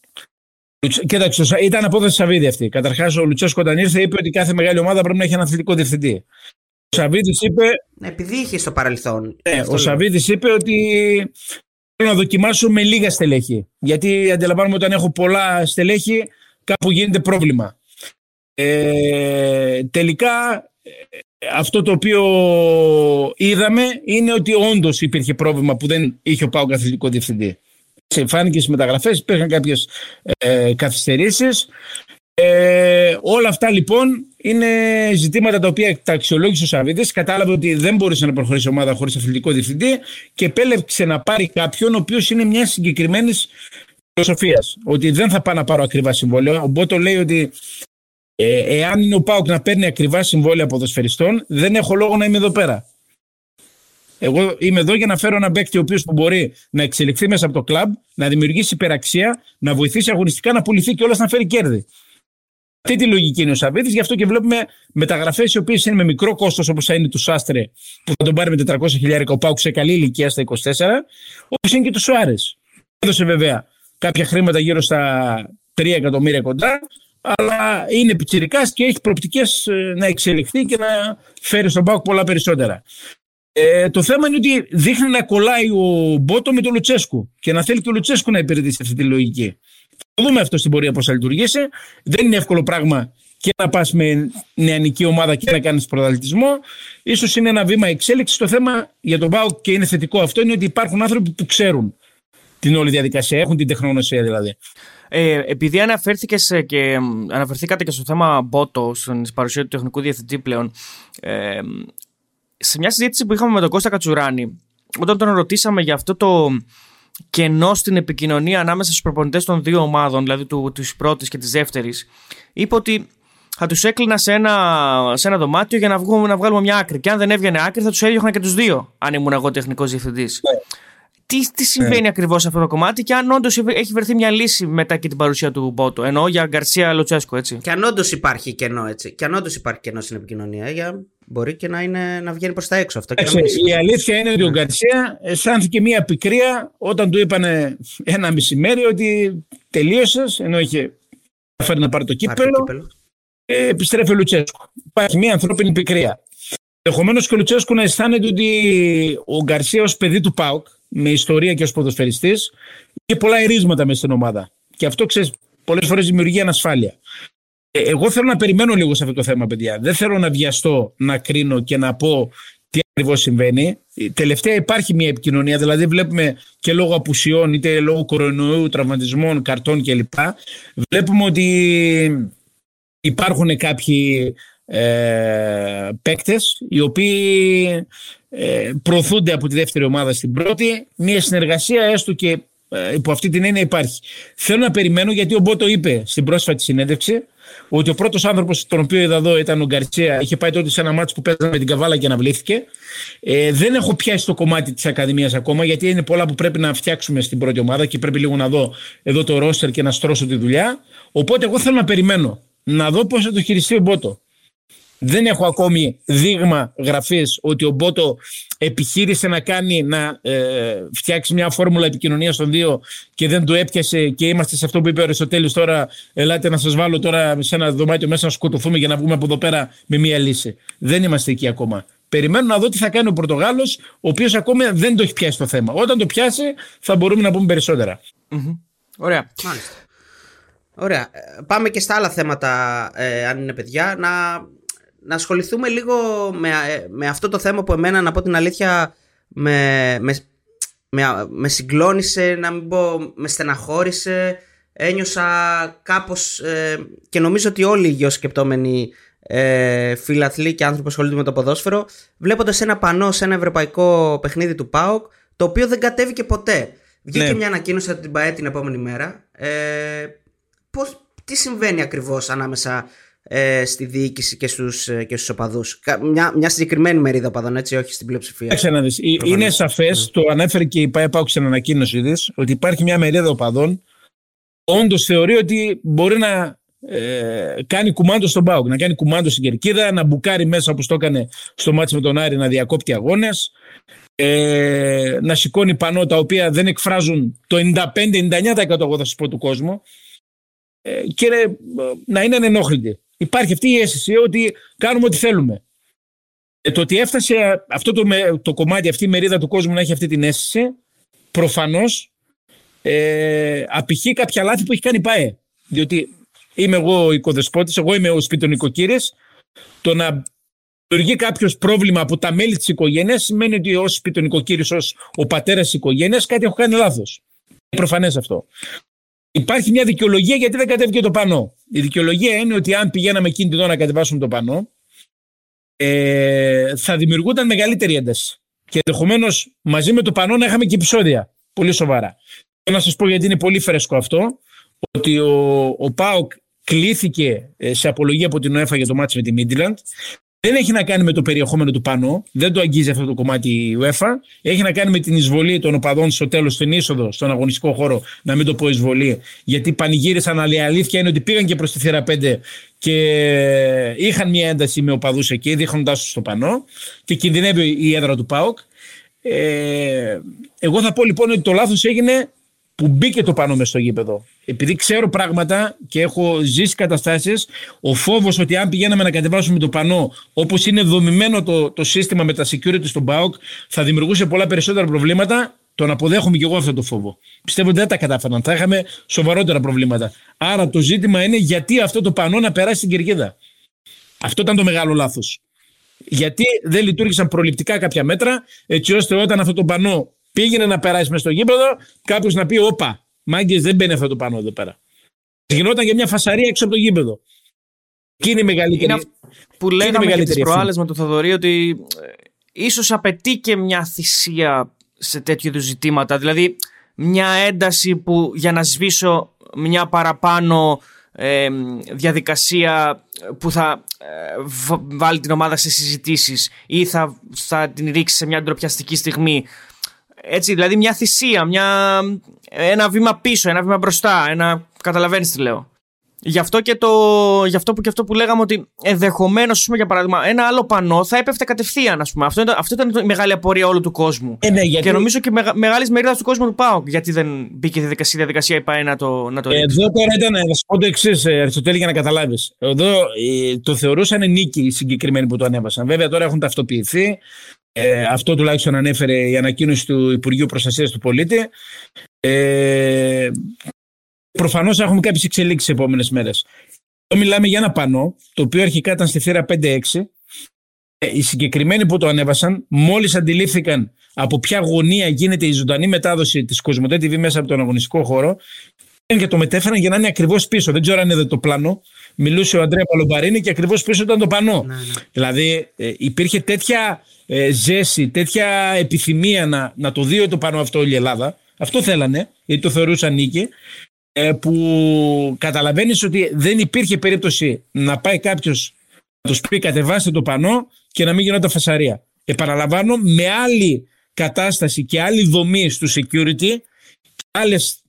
[SPEAKER 3] Κοίταξε, ήταν απόφαση Σαββίδη αυτή. Καταρχάς, ο Λουτσέσκο όταν ήρθε είπε ότι κάθε μεγάλη ομάδα πρέπει να έχει ένα αθλητικό διευθυντή. Ο Σαββίδης είπε.
[SPEAKER 1] Ναι, επειδή είχε στο παρελθόν.
[SPEAKER 3] Ναι, ο Σαββίδης είπε ότι θέλω να δοκιμάσω με λίγα στελέχη. Γιατί αντιλαμβάνομαι όταν έχω πολλά στελέχη, κάπου γίνεται πρόβλημα. Ε, τελικά αυτό το οποίο είδαμε είναι ότι όντως υπήρχε πρόβλημα που δεν είχε ο Πάο καθηγητικό διευθυντή. Σε φάνηκε στις μεταγραφές, υπήρχαν κάποιες ε, καθυστερήσεις. Ε, όλα αυτά λοιπόν είναι ζητήματα τα οποία τα αξιολόγησε ο Σαββίδη. Κατάλαβε ότι δεν μπορούσε να προχωρήσει η ομάδα χωρίς αθλητικό διευθυντή και επέλεξε να πάρει κάποιον ο οποίος είναι μια συγκεκριμένη φιλοσοφίας. Ότι δεν θα πάω να πάρω ακριβά συμβόλαιο. Ο Μπότο λέει ότι ε, εάν είναι ο Πάοκ να παίρνει ακριβά συμβόλαια ποδοσφαιριστών, δεν έχω λόγο να είμαι εδώ πέρα. Εγώ είμαι εδώ για να φέρω έναν παίκτη ο οποίος μπορεί να εξελιχθεί μέσα από το κλαμπ, να δημιουργήσει υπεραξία, να βοηθήσει αγωνιστικά να πουληθεί και όλα να φέρει κέρδη. Αυτή τη λογική είναι ο Σαββίδης, γι' αυτό και βλέπουμε μεταγραφές οι οποίες είναι με μικρό κόστος όπως θα είναι του Σάστρε που θα τον πάρει με 400 χιλιάρικα ο Πάουκ σε καλή ηλικία στα 24, όπως είναι και του Σουάρες. Έδωσε βέβαια κάποια χρήματα γύρω στα 3 εκατομμύρια κοντά, αλλά είναι πιτσιρικάς και έχει προπτικές ε, να εξελιχθεί και να φέρει στον Πάοκ πολλά περισσότερα. Ε, το θέμα είναι ότι δείχνει να κολλάει ο Μπότο με τον Λουτσέσκου και να θέλει και ο Λουτσέσκου να υπηρετήσει αυτή τη λογική. Θα δούμε αυτό στην πορεία πώς θα λειτουργήσει. Δεν είναι εύκολο πράγμα και να πας με νεανική ομάδα και να κάνεις πρωταθλητισμό. σω είναι ένα βήμα εξέλιξης. Το θέμα για τον Πάοκ και είναι θετικό αυτό είναι ότι υπάρχουν άνθρωποι που ξέρουν την όλη διαδικασία, έχουν την τεχνογνωσία δηλαδή.
[SPEAKER 2] Ε, επειδή αναφέρθηκες και αναφερθήκατε και στο θέμα Μπότο, στην παρουσία του τεχνικού διευθυντή πλέον, ε, σε μια συζήτηση που είχαμε με τον Κώστα Κατσουράνη, όταν τον ρωτήσαμε για αυτό το κενό στην επικοινωνία ανάμεσα στους προπονητές των δύο ομάδων, δηλαδή του, της πρώτης και της δεύτερης, είπε ότι θα τους έκλεινα σε ένα, σε ένα δωμάτιο για να, βγούμε, να βγάλουμε μια άκρη. Και αν δεν έβγαινε άκρη, θα τους έδιωχνα και τους δύο, αν ήμουν εγώ τεχνικός διευθυντής. Ναι. Τι, τι συμβαίνει ναι. ακριβώς σε αυτό το κομμάτι και αν όντως έχει βρεθεί μια λύση μετά και την παρουσία του Μπότο. Εννοώ για Γκαρσία Λοτσέσκο, έτσι.
[SPEAKER 1] Και αν όντως υπάρχει κενό, έτσι. Και αν όντως υπάρχει κενό στην επικοινωνία, για... μπορεί και να, είναι, να βγαίνει προς τα έξω αυτό.
[SPEAKER 3] η αλήθεια είναι ότι ο Γκαρσία αισθάνθηκε μια πικρία όταν του είπαν ένα μεσημέρι ότι τελείωσες, ενώ είχε φέρει να πάρει το κύπελο. Ε, επιστρέφει ο Λουτσέσκο. Υπάρχει μια ανθρώπινη πικρία. Ενδεχομένως και ο Λουτσέσκο να αισθάνεται ότι ο Γκαρσία ως παιδί του Πάουκ με ιστορία και ως ποδοσφαιριστής, είχε πολλά ερίσματα μέσα στην ομάδα. Και αυτό ξέρεις, πολλές φορές δημιουργεί ανασφάλεια. Ε, εγώ θέλω να περιμένω λίγο σε αυτό το θέμα, παιδιά. Δεν θέλω να βιαστώ να κρίνω και να πω τι ακριβώς συμβαίνει. Ε, τελευταία υπάρχει μια επικοινωνία, δηλαδή βλέπουμε και λόγω απουσιών, είτε λόγω κορονοϊού, τραυματισμών, καρτών κλπ. Βλέπουμε ότι υπάρχουν κάποιοι ε, παίκτες οι οποίοι ε, προωθούνται από τη δεύτερη ομάδα στην πρώτη. Μια συνεργασία έστω και ε, υπό αυτή την έννοια υπάρχει. Θέλω να περιμένω γιατί ο Μπότο είπε στην πρόσφατη συνέντευξη ότι ο πρώτος άνθρωπος τον οποίο είδα εδώ ήταν ο Γκαρσία. Είχε πάει τότε σε ένα μάτσο που παίζαμε με την Καβάλα και αναβλήθηκε. Ε, δεν έχω πιάσει το κομμάτι της Ακαδημίας ακόμα γιατί είναι πολλά που πρέπει να φτιάξουμε στην πρώτη ομάδα και πρέπει λίγο να δω εδώ το ρόστερ και να στρώσω τη δουλειά. Οπότε εγώ θέλω να περιμένω να δω πώς θα το χειριστεί ο Μπότο. Δεν έχω ακόμη δείγμα γραφής ότι ο Μπότο επιχείρησε να κάνει να ε, φτιάξει μια φόρμουλα επικοινωνίας των δύο και δεν το έπιασε και είμαστε σε αυτό που είπε ο Αριστοτέλης τώρα ελάτε να σας βάλω τώρα σε ένα δωμάτιο μέσα να σκοτωθούμε για να βγούμε από εδώ πέρα με μια λύση. Δεν είμαστε εκεί ακόμα. Περιμένω να δω τι θα κάνει ο Πορτογάλος, ο οποίος ακόμα δεν το έχει πιάσει το θέμα. Όταν το πιάσει, θα μπορούμε να πούμε
[SPEAKER 2] Ωραία.
[SPEAKER 1] Μάλιστα. Ωραία. Ε, πάμε και στα άλλα θέματα, ε, αν είναι παιδιά. Να να ασχοληθούμε λίγο με, ε, με αυτό το θέμα που εμένα να πω την αλήθεια με, με, με, με συγκλώνησε, να μην πω με στεναχώρησε. Ένιωσα κάπως ε, και νομίζω ότι όλοι οι γεωσκεπτόμενοι ε, φιλαθλοί και άνθρωποι που ασχολούνται με το ποδόσφαιρο βλέποντας ένα πανό σε ένα ευρωπαϊκό παιχνίδι του ΠΑΟΚ το οποίο δεν κατέβηκε ποτέ. Βγήκε ναι. μια ανακοίνωση από την ΠαΕ την επόμενη μέρα. Ε, πώς, τι συμβαίνει ακριβώς ανάμεσα ε, στη διοίκηση και στους, ε, και στους οπαδούς. Μια, μια συγκεκριμένη μερίδα οπαδών, έτσι, όχι στην πλειοψηφία.
[SPEAKER 3] να δεις. Είναι σαφές, ναι. το ανέφερε και η ΠΑΕΠΑΟ στην ανακοίνωσή της, ότι υπάρχει μια μερίδα οπαδών όντως θεωρεί ότι μπορεί να ε, κάνει κουμάντο στον Πάουκ, να κάνει κουμάντο στην Κερκίδα, να μπουκάρει μέσα όπως το έκανε στο μάτσο με τον Άρη, να διακόπτει αγώνες, ε, να σηκώνει πανό τα οποία δεν εκφράζουν το 95-99% εγώ θα σας πω του κόσμου ε, και να είναι ανενόχλητοι. Υπάρχει αυτή η αίσθηση ότι κάνουμε ό,τι θέλουμε. Ε, το ότι έφτασε αυτό το, το κομμάτι, αυτή η μερίδα του κόσμου να έχει αυτή την αίσθηση, προφανώς ε, απηχεί κάποια λάθη που έχει κάνει η ΠΑΕ. Διότι είμαι εγώ οικοδεσπότης, εγώ είμαι ο σπιτονικοκύρη. Το να δημιουργεί κάποιος πρόβλημα από τα μέλη της οικογένειας σημαίνει ότι ως σπιτονικοκύρη, ως ο πατέρας της οικογένειας, κάτι έχω κάνει λάθος. Προφανές αυτό. Υπάρχει μια δικαιολογία γιατί δεν κατέβηκε το πανό. Η δικαιολογία είναι ότι αν πηγαίναμε εκείνη την ώρα να κατεβάσουμε το πανό, ε, θα δημιουργούνταν μεγαλύτερη ένταση. Και ενδεχομένως μαζί με το πανό να είχαμε και επεισόδια. Πολύ σοβαρά. Θέλω να σας πω γιατί είναι πολύ φρέσκο αυτό, ότι ο, ο ΠΑΟΚ κλήθηκε ε, σε απολογία από την ΟΕΦΑ για το μάτι με τη Μίντιλαντ δεν έχει να κάνει με το περιεχόμενο του πανό, δεν το αγγίζει αυτό το κομμάτι η UEFA. Έχει να κάνει με την εισβολή των οπαδών στο τέλος, στην είσοδο, στον αγωνιστικό χώρο, να μην το πω εισβολή. Γιατί πανηγύρισαν, αλλά η αλήθεια είναι ότι πήγαν και προς τη θύρα 5 και είχαν μια ένταση με οπαδούς εκεί, δείχνοντάς τους στο πανό και κινδυνεύει η έδρα του ΠΑΟΚ. Ε, εγώ θα πω λοιπόν ότι το λάθος έγινε που μπήκε το πάνω μες στο γήπεδο. Επειδή ξέρω πράγματα και έχω ζήσει καταστάσεις, ο φόβος ότι αν πηγαίναμε να κατεβάσουμε το πανό όπως είναι δομημένο το, το σύστημα με τα security στον ΠΑΟΚ, θα δημιουργούσε πολλά περισσότερα προβλήματα. Τον αποδέχομαι και εγώ αυτό το φόβο. Πιστεύω ότι δεν τα κατάφεραν. Θα είχαμε σοβαρότερα προβλήματα. Άρα το ζήτημα είναι γιατί αυτό το πανό να περάσει στην κερκίδα. Αυτό ήταν το μεγάλο λάθος. Γιατί δεν λειτουργήσαν προληπτικά κάποια μέτρα, έτσι ώστε όταν αυτό το πανό πήγαινε να περάσει μέσα στο γήπεδο, κάποιος να πει: Όπα, μάγκες δεν μπαίνει αυτό το πανό εδώ πέρα. Γινόταν και μια φασαρία έξω από το γήπεδο. Και είναι η μεγαλύτερη. Είναι
[SPEAKER 2] που λέγαμε και τις προάλλες με το Θοδωρή ότι ε, ίσως απαιτεί και μια θυσία σε τέτοιου είδους ζητήματα. Δηλαδή, μια ένταση που για να σβήσω μια παραπάνω ε, διαδικασία που θα ε, βάλει την ομάδα σε συζητήσεις ή θα, θα την ρίξει σε μια ντροπιαστική στιγμή. Έτσι, δηλαδή μια θυσία, μια, ένα βήμα πίσω, ένα βήμα μπροστά, ένα, καταλαβαίνεις τι λέω. Γι' αυτό, και το, γι αυτό που και αυτό που λέγαμε ότι ενδεχομένως, για παράδειγμα, ένα άλλο πανό θα έπεφτε κατευθείαν, ας πούμε. Αυτό, ήταν, αυτό ήταν η μεγάλη απορία όλου του κόσμου.
[SPEAKER 3] Ε, ναι, γιατί...
[SPEAKER 2] Και νομίζω και μεγα, μεγάλης μερίδας του κόσμου του ΠΑΟΚ. Γιατί δεν μπήκε η διαδικασία, η διαδικασία η ΠΑΕ να το, να το
[SPEAKER 3] ρίξει. Εδώ τώρα ήταν, να σου πω το εξής, ε, Αριστοτέλη, για να καταλάβεις. Εδώ ε, το θεωρούσαν νίκη οι συγκεκριμένοι που το ανέβασαν. Βέβαια τώρα έχουν ταυτοποιηθεί. Ε, αυτό τουλάχιστον ανέφερε η ανακοίνωση του Υπουργείου Προστασίας του Πολίτη. Ε, Προφανώς έχουμε κάποιες εξελίξεις τις επόμενες μέρες. Εδώ μιλάμε για ένα πανό, το οποίο αρχικά ήταν στη θύρα 5-6. Ε, οι συγκεκριμένοι που το ανέβασαν, μόλις αντιλήφθηκαν από ποια γωνία γίνεται η ζωντανή μετάδοση της Κοσμοτέ TV μέσα από τον αγωνιστικό χώρο, και το μετέφεραν για να είναι ακριβώς πίσω. Δεν ξέρω αν είδε το πλάνο. Μιλούσε ο Αντρέα Παλομπαρίνη και ακριβώς πίσω ήταν το πανό. Ναι, ναι. Δηλαδή ε, υπήρχε τέτοια ε, ζέση, τέτοια επιθυμία να, να το δει το πανό αυτό όλη η Ελλάδα. Αυτό θέλανε, γιατί το θεωρούσαν νίκη. Ε, που καταλαβαίνεις ότι δεν υπήρχε περίπτωση να πάει κάποιος να τους πει κατεβάστε το πανό και να μην γινόταν φασαρία. Επαναλαμβάνω, με άλλη κατάσταση και άλλη δομή στο security, άλλες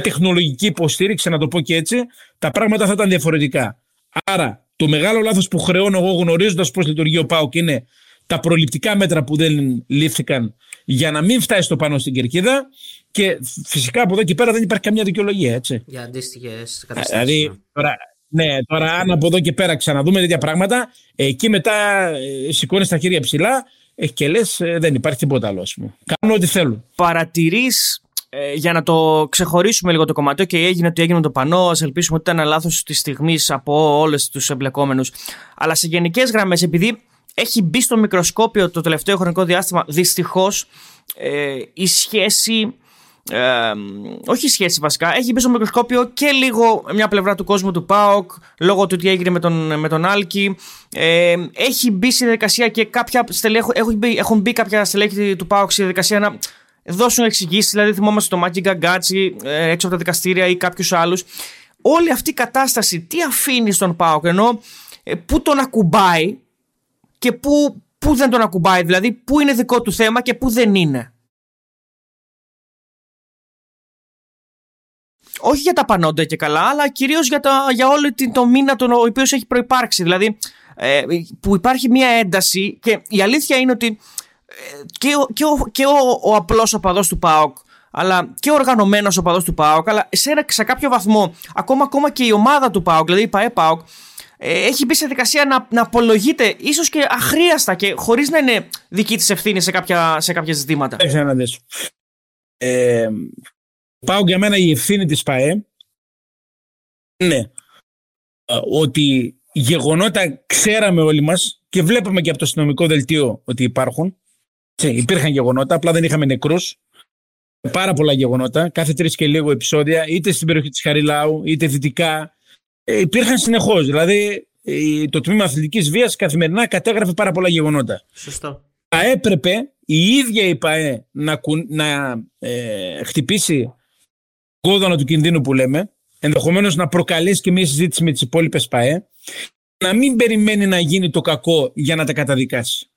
[SPEAKER 3] τεχνολογική υποστήριξη, να το πω και έτσι, τα πράγματα θα ήταν διαφορετικά. Άρα, το μεγάλο λάθος που χρεώνω εγώ γνωρίζοντας πώς λειτουργεί ο ΠΑΟΚ είναι τα προληπτικά μέτρα που δεν λήφθηκαν για να μην φτάσει το πάνω στην κερκίδα και φυσικά από εδώ και πέρα δεν υπάρχει καμία δικαιολογία. Έτσι.
[SPEAKER 1] Για αντίστοιχες
[SPEAKER 3] καταστάσεις. Δηλαδή, ναι. τώρα, ναι, τώρα αν από εδώ και πέρα ξαναδούμε τέτοια πράγματα, εκεί μετά ε, σηκώνεις τα χέρια ψηλά ε, και λες ε, δεν υπάρχει τίποτα άλλο. Πούμε. Κάνουν ό,τι θέλουν.
[SPEAKER 2] Παρατηρείς ε, για να το ξεχωρίσουμε λίγο το κομμάτι, και έγινε ότι έγινε το πανό, ας ελπίσουμε ότι ήταν λάθος της στιγμής από όλες τους εμπλεκόμενους. Αλλά σε γενικές γραμμές, επειδή έχει μπει στο μικροσκόπιο το τελευταίο χρονικό διάστημα δυστυχώς ε, η σχέση ε, όχι η σχέση βασικά, έχει μπει στο μικροσκόπιο και λίγο μια πλευρά του κόσμου του ΠΑΟΚ λόγω του τι έγινε με τον, με τον Άλκη. Ε, έχει μπει στη διαδικασία και κάποια στελέχη, έχουν, μπει, έχουν μπει κάποια στελέχη του ΠΑΟΚ στη διαδικασία να δώσουν εξηγήσεις. Δηλαδή, θυμόμαστε το Μάκη Γκαγκάτσι ε, έξω από τα δικαστήρια ή κάποιους άλλους. Όλη αυτή η κατάσταση τι αφήνει στον ΠΑΟΚ, ενώ ε, πού τον ακουμπάει και πού, πού δεν τον ακουμπάει, δηλαδή πού είναι δικό του θέμα και πού δεν είναι. Όχι για τα πανόντα και καλά, αλλά κυρίως για, τα, για όλο το μήνα τον οποίος έχει προϋπάρξει. Δηλαδή ε, που υπάρχει μια ένταση και η αλήθεια είναι ότι ε, και, ο, και, ο, και ο, ο απλός οπαδός του ΠΑΟΚ αλλά και ο οργανωμένος οπαδός του ΠΑΟΚ αλλά σε, σε κάποιο βαθμό ακόμα, ακόμα και η ομάδα του ΠΑΟΚ, δηλαδή η ΠΑΕ ΠΑΟΚ ε, έχει μπει σε δικασία να, να απολογείται ίσως και αχρίαστα και χωρίς να είναι δική της ευθύνη σε κάποια, σε κάποια ζητήματα.
[SPEAKER 3] Έχει να δεις. Ε, πάω για μένα η ευθύνη της ΠΑΕ είναι ε, ότι γεγονότα ξέραμε όλοι μας και βλέπαμε και από το αστυνομικό δελτίο ότι υπάρχουν. Υπήρχαν γεγονότα, απλά δεν είχαμε νεκρούς. Πάρα πολλά γεγονότα, κάθε τρεις και λίγο επεισόδια, είτε στην περιοχή της Χαριλάου, είτε δυτικά, ε, υπήρχαν συνεχώς. Δηλαδή, το τμήμα αθλητικής βίας καθημερινά κατέγραφε πάρα πολλά γεγονότα.
[SPEAKER 1] Σωστό.
[SPEAKER 3] Θα έπρεπε η ίδια η ΠαΕ να, να ε, χτυπήσει κόδωνα του κινδύνου που λέμε, ενδεχομένως να προκαλέσει και μια συζήτηση με τις υπόλοιπες ΠαΕ, να μην περιμένει να γίνει το κακό για να τα καταδικάσει.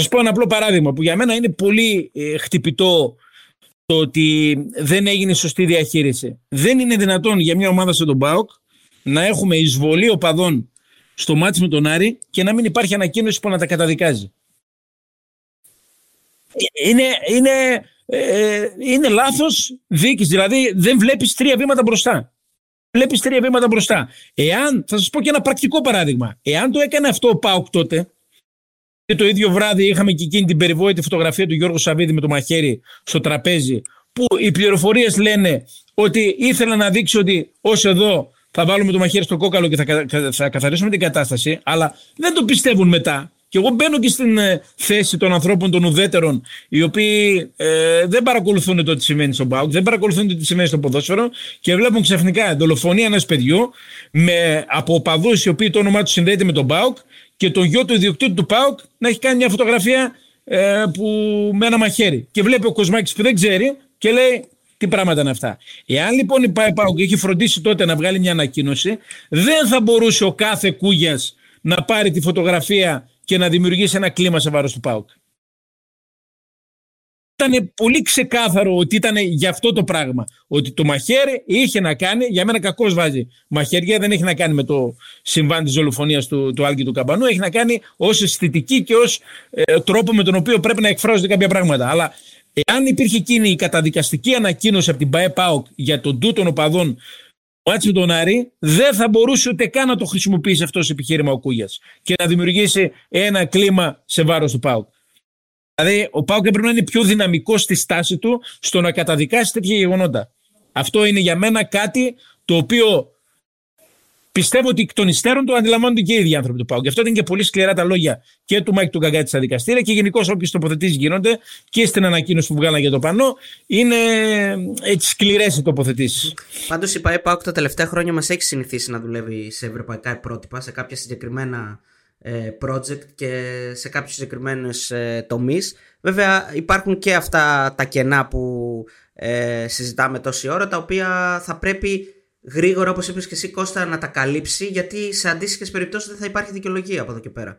[SPEAKER 3] Θα σα πω ένα απλό παράδειγμα που για μένα είναι πολύ ε, χτυπητό το ότι δεν έγινε σωστή διαχείριση. Δεν είναι δυνατόν για μια ομάδα σαν τον ΠΑΟΚ να έχουμε εισβολή οπαδών στο μάτι με τον Άρη και να μην υπάρχει ανακοίνωση που να τα καταδικάζει. είναι, είναι, ε, είναι λάθος διοίκηση. Δηλαδή δεν βλέπεις τρία βήματα μπροστά. Βλέπεις τρία βήματα μπροστά. Εάν, θα σας πω και ένα πρακτικό παράδειγμα. Εάν το έκανε αυτό ο Πάουκ τότε, και το ίδιο βράδυ είχαμε και εκείνη την περιβόητη φωτογραφία του Γιώργου Σαββίδη με το μαχαίρι στο τραπέζι, που οι πληροφορίες λένε ότι ήθελα να δείξει ότι ως εδώ θα βάλουμε το μαχαίρι στο κόκαλο και θα, θα καθαρίσουμε την κατάσταση, αλλά δεν το πιστεύουν μετά. Και εγώ μπαίνω και στην ε, θέση των ανθρώπων των ουδέτερων, οι οποίοι ε, δεν παρακολουθούν το τι σημαίνει στον Πάουκ, δεν παρακολουθούν το τι σημαίνει στο ποδόσφαιρο και βλέπουν ξαφνικά δολοφονία ενός παιδιού με, από οπαδού οι οποίοι το όνομά τους συνδέεται με τον Πάουκ και τον γιο του ιδιοκτήτη του Πάουκ να έχει κάνει μια φωτογραφία ε, που, με ένα μαχαίρι. Και βλέπει ο Κοσμάκης που δεν ξέρει και λέει τι πράγματα είναι αυτά. Εάν λοιπόν η ΠΑΕ και έχει φροντίσει τότε να βγάλει μια ανακοίνωση, δεν θα μπορούσε ο κάθε κούγιας να πάρει τη φωτογραφία και να δημιουργήσει ένα κλίμα σε βάρος του ΠΑΟΚ. Ήταν πολύ ξεκάθαρο ότι ήταν για αυτό το πράγμα. Ότι το μαχαίρι είχε να κάνει, για μένα κακώ βάζει μαχαίρια, δεν έχει να κάνει με το συμβάν της δολοφονίας του, του Άλκη του Καμπανού, έχει να κάνει ως αισθητική και ως ε, τρόπο με τον οποίο πρέπει να εκφράζονται κάποια πράγματα. Αλλά Εάν υπήρχε εκείνη η καταδικαστική ανακοίνωση από την ΠαΕ ΠΑΟΚ για τον τούτον οπαδών μάτς τον Άρη, δεν θα μπορούσε ούτε καν να το χρησιμοποιήσει αυτός σε επιχείρημα ο Κούγιας και να δημιουργήσει ένα κλίμα σε βάρος του ΠΑΟΚ. Δηλαδή, ο ΠΑΟΚ έπρεπε να είναι πιο δυναμικός στη στάση του στο να καταδικάσει τέτοια γεγονότα. Αυτό είναι για μένα κάτι το οποίο Πιστεύω ότι εκ των υστέρων το αντιλαμβάνονται και οι ίδιοι άνθρωποι του ΠΑΟΚ. Γι' αυτό είναι και πολύ σκληρά τα λόγια και του Μάικ του Γκαγκάτση στα δικαστήρια και γενικώς όποιες τοποθετήσεις γίνονται και στην ανακοίνωση που βγάλαν για το πανό. Είναι έτσι σκληρές οι τοποθετήσεις.
[SPEAKER 1] Πάντως η ΠΑΕ ΠΑΟΚ τα τελευταία χρόνια μας έχει συνηθίσει να δουλεύει σε ευρωπαϊκά πρότυπα, σε κάποια συγκεκριμένα ε, project και σε κάποιους συγκεκριμένους ε, τομείς. Βέβαια υπάρχουν και αυτά τα κενά που ε, συζητάμε τόση ώρα τα οποία θα πρέπει γρήγορα, όπως είπες και εσύ, Κώστα, να τα καλύψει, γιατί σε αντίστοιχες περιπτώσεις δεν θα υπάρχει δικαιολογία από εδώ και πέρα.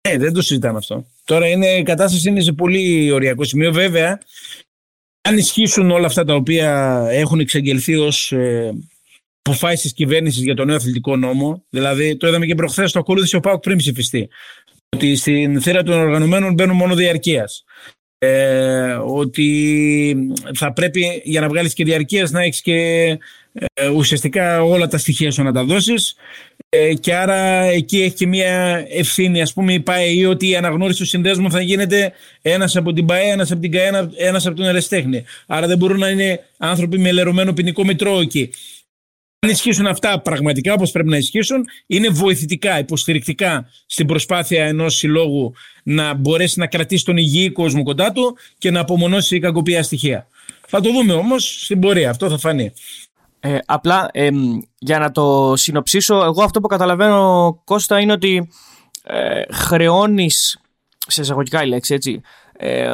[SPEAKER 3] Ε, δεν το συζητάμε αυτό. Τώρα είναι, η κατάσταση είναι σε πολύ ωριακό σημείο. Βέβαια, αν ισχύσουν όλα αυτά τα οποία έχουν εξαγγελθεί ως ε, αποφάσει τη κυβέρνηση για το νέο αθλητικό νόμο, δηλαδή το είδαμε και προχθές, το ακολούθησε ο Πάουκ πριν ψηφιστεί. Ότι στην θύρα των οργανωμένων μπαίνουν μόνο διαρκείας. Ε, ότι θα πρέπει για να βγάλεις και διαρκείας να έχεις και ε, ουσιαστικά όλα τα στοιχεία σου να τα δώσεις ε, και άρα εκεί έχει και μια ευθύνη ας πούμε η ΠΑΕ ότι η αναγνώριση του συνδέσμου θα γίνεται ένας από την ΠΑΕ, ένας από την ΚΑΕ, ένας από τον Ερεστέχνη. Άρα δεν μπορούν να είναι άνθρωποι με λερωμένο ποινικό μητρό εκεί. Αν ισχύσουν αυτά πραγματικά όπως πρέπει να ισχύσουν, είναι βοηθητικά, υποστηρικτικά στην προσπάθεια ενός συλλόγου να μπορέσει να κρατήσει τον υγιή κόσμο κοντά του και να απομονώσει η κακοποίηση στοιχεία. Θα το δούμε όμως στην πορεία, αυτό θα φανεί.
[SPEAKER 2] Ε, απλά ε, για να το συνοψίσω, εγώ αυτό που καταλαβαίνω Κώστα είναι ότι ε, χρεώνεις, σε εισαγωγικά η λέξη έτσι, ε,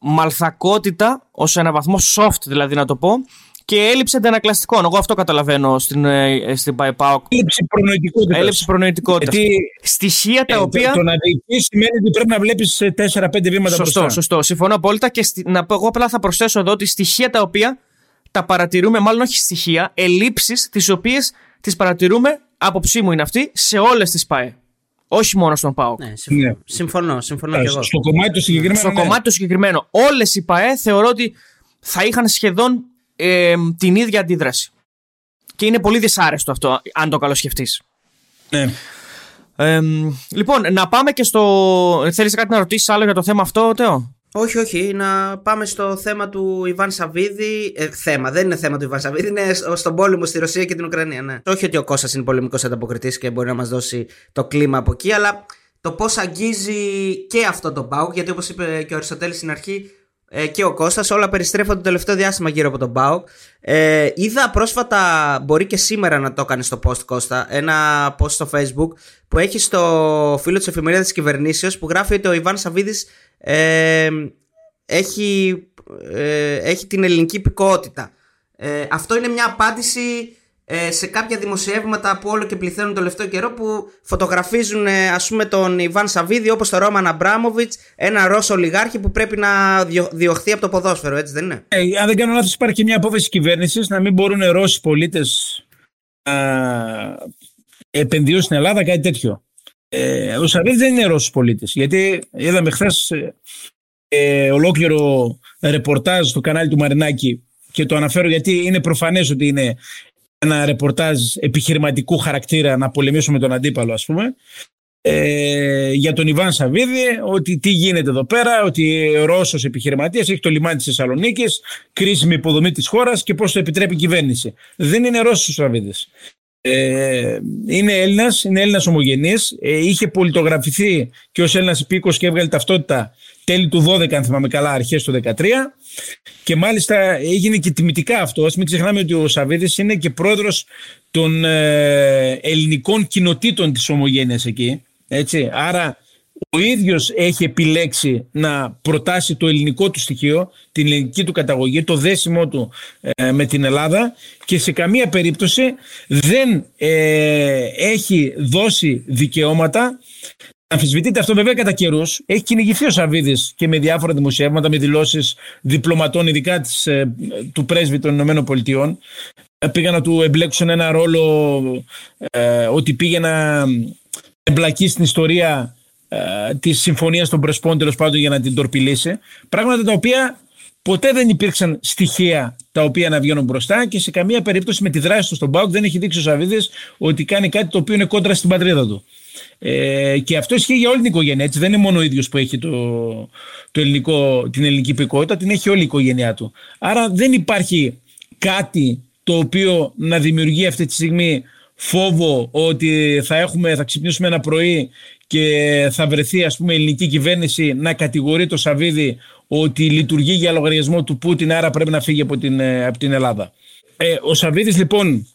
[SPEAKER 2] μαλθακότητα ως ένα βαθμό soft δηλαδή να το πω και έλλειψη αντανακλαστικών. Εγώ αυτό καταλαβαίνω στην, ε, στην ΠΑΕΠΑΟΚ.
[SPEAKER 3] Έλλειψη προνοητικότητας.
[SPEAKER 2] Έλλειψη προνοητικότητας. Γιατί
[SPEAKER 3] στοιχεία
[SPEAKER 2] τα ε, οποία.
[SPEAKER 3] Το, το να διοικήσεις σημαίνει ότι πρέπει να βλέπεις 4-5 βήματα
[SPEAKER 2] σωστό,
[SPEAKER 3] μπροστά.
[SPEAKER 2] Σωστό, συμφωνώ απόλυτα. Και να πω, εγώ απλά θα προσθέσω εδώ ότι στοιχεία τα οποία τα παρατηρούμε, μάλλον όχι στοιχεία, ελλείψεις τις οποίες τις παρατηρούμε, άποψή μου είναι αυτή, σε όλες τις ΠΑΕ. Όχι μόνο στον ΠΑΟΚ.
[SPEAKER 1] Ναι, συμφωνώ, ναι. συμφωνώ, συμφωνώ και εγώ.
[SPEAKER 3] Στο κομμάτι το συγκεκριμένο.
[SPEAKER 2] Στο
[SPEAKER 3] ναι.
[SPEAKER 2] κομμάτι το συγκεκριμένο. Όλες οι ΠΑΕ θεωρώ ότι θα είχαν σχεδόν ε, την ίδια αντίδραση. Και είναι πολύ δυσάρεστο αυτό, αν το καλοσκεφτείς.
[SPEAKER 3] Ναι.
[SPEAKER 2] Ε, λοιπόν, να πάμε και στο. Θέλεις κάτι να ρωτήσεις άλλο για το θέμα αυτό, Τέο;
[SPEAKER 1] Όχι, όχι. Να πάμε στο θέμα του Ιβάν Σαββίδη. Ε, θέμα, δεν είναι θέμα του Ιβάν Σαββίδη, είναι στον πόλεμο στη Ρωσία και την Ουκρανία. Ναι. Όχι ότι ο Κώστας είναι πολεμικό ανταποκριτής και μπορεί να μας δώσει το κλίμα από εκεί, αλλά το πώς αγγίζει και αυτό το Πάουκ, γιατί όπως είπε και ο Αριστοτέλης στην αρχή, ε, και ο Κώστας όλα περιστρέφονται το τελευταίο διάστημα γύρω από τον Πάουκ. Ε, είδα πρόσφατα, μπορεί και σήμερα να το έκανες στο post Κώστα, ένα post στο facebook που έχει στο φίλο της εφημερίδας της κυβερνήσεως που γράφει ότι ο Ιβάν Σαββίδης ε, έχει, ε, έχει την ελληνική υπηκότητα. Ε, αυτό είναι μια απάντηση ε, σε κάποια δημοσιεύματα που όλο και πληθαίνουν το τελευταίο καιρό που φωτογραφίζουν ε, ας πούμε τον Ιβάν Σαββίδη όπως τον Ρόμαν Αμπράμοβιτς ένα Ρώσο ολιγάρχη που πρέπει να διωχθεί από το ποδόσφαιρο έτσι δεν είναι;
[SPEAKER 3] Ε, Αν δεν κάνω λάθος υπάρχει και μια απόφαση κυβέρνησης να μην μπορούν Ρώσοι πολίτες να επενδύουν στην Ελλάδα κάτι τέτοιο. Ε, ο Σαββίδης δεν είναι Ρώσος πολίτης γιατί είδαμε χθες ε, ολόκληρο ρεπορτάζ στο κανάλι του Μαρινάκη και το αναφέρω γιατί είναι προφανές ότι είναι ένα ρεπορτάζ επιχειρηματικού χαρακτήρα να πολεμήσουμε τον αντίπαλο ας πούμε ε, για τον Ιβάν Σαββίδη ότι τι γίνεται εδώ πέρα, ότι ο Ρώσος επιχειρηματίας έχει το λιμάνι της Θεσσαλονίκης, κρίσιμη υποδομή της χώρας και πώς το επιτρέπει η κυβέρνηση. Δεν είναι Ρώσος ο Σαββίδης. Ε, είναι Έλληνας, είναι Έλληνας ομογενής. Ε, είχε πολιτογραφηθεί και ως Έλληνας υπήκος και έβγαλε ταυτότητα τέλη του 12, αν θυμάμαι καλά, αρχές του 13. Και μάλιστα έγινε και τιμητικά αυτό. Α μην ξεχνάμε ότι ο Σαββίδης είναι και πρόεδρος των ε, ελληνικών κοινοτήτων της ομογένειας εκεί. Έτσι. Άρα ο ίδιος έχει επιλέξει να προτάσει το ελληνικό του στοιχείο, την ελληνική του καταγωγή, το δέσιμο του ε, με την Ελλάδα και σε καμία περίπτωση δεν ε, έχει δώσει δικαιώματα Αμφισβητείται αυτό βέβαια κατά καιρούς. Έχει κυνηγηθεί ο Σαββίδης και με διάφορα δημοσιεύματα, με δηλώσεις διπλωματών, ειδικά της, ε, του πρέσβη των Ηνωμένων Πολιτειών. Πήγαν να του εμπλέξουν ένα ρόλο ότι πήγε να εμπλακεί στην ιστορία ε, της συμφωνίας των Πρεσπών τέλος πάντων για να την τορπιλήσει. Πράγματα τα οποία ποτέ δεν υπήρξαν στοιχεία τα οποία να βγαίνουν μπροστά και σε καμία περίπτωση με τη δράση του στον Πάουκ δεν έχει δείξει ο Σαββίδης ότι κάνει κάτι το οποίο είναι κόντρα στην πατρίδα του. Ε, και αυτό ισχύει για όλη την οικογένεια. Έτσι. Δεν είναι μόνο ο ίδιος που έχει το, το ελληνικό, την ελληνική υπηκότητα, την έχει όλη η οικογένειά του. Άρα δεν υπάρχει κάτι το οποίο να δημιουργεί αυτή τη στιγμή φόβο ότι θα, έχουμε, θα ξυπνήσουμε ένα πρωί και θα βρεθεί ας πούμε η ελληνική κυβέρνηση να κατηγορεί το Σαββίδη ότι λειτουργεί για λογαριασμό του Πούτιν άρα πρέπει να φύγει από την, ε, από την Ελλάδα. Ε, ο Σαββίδης λοιπόν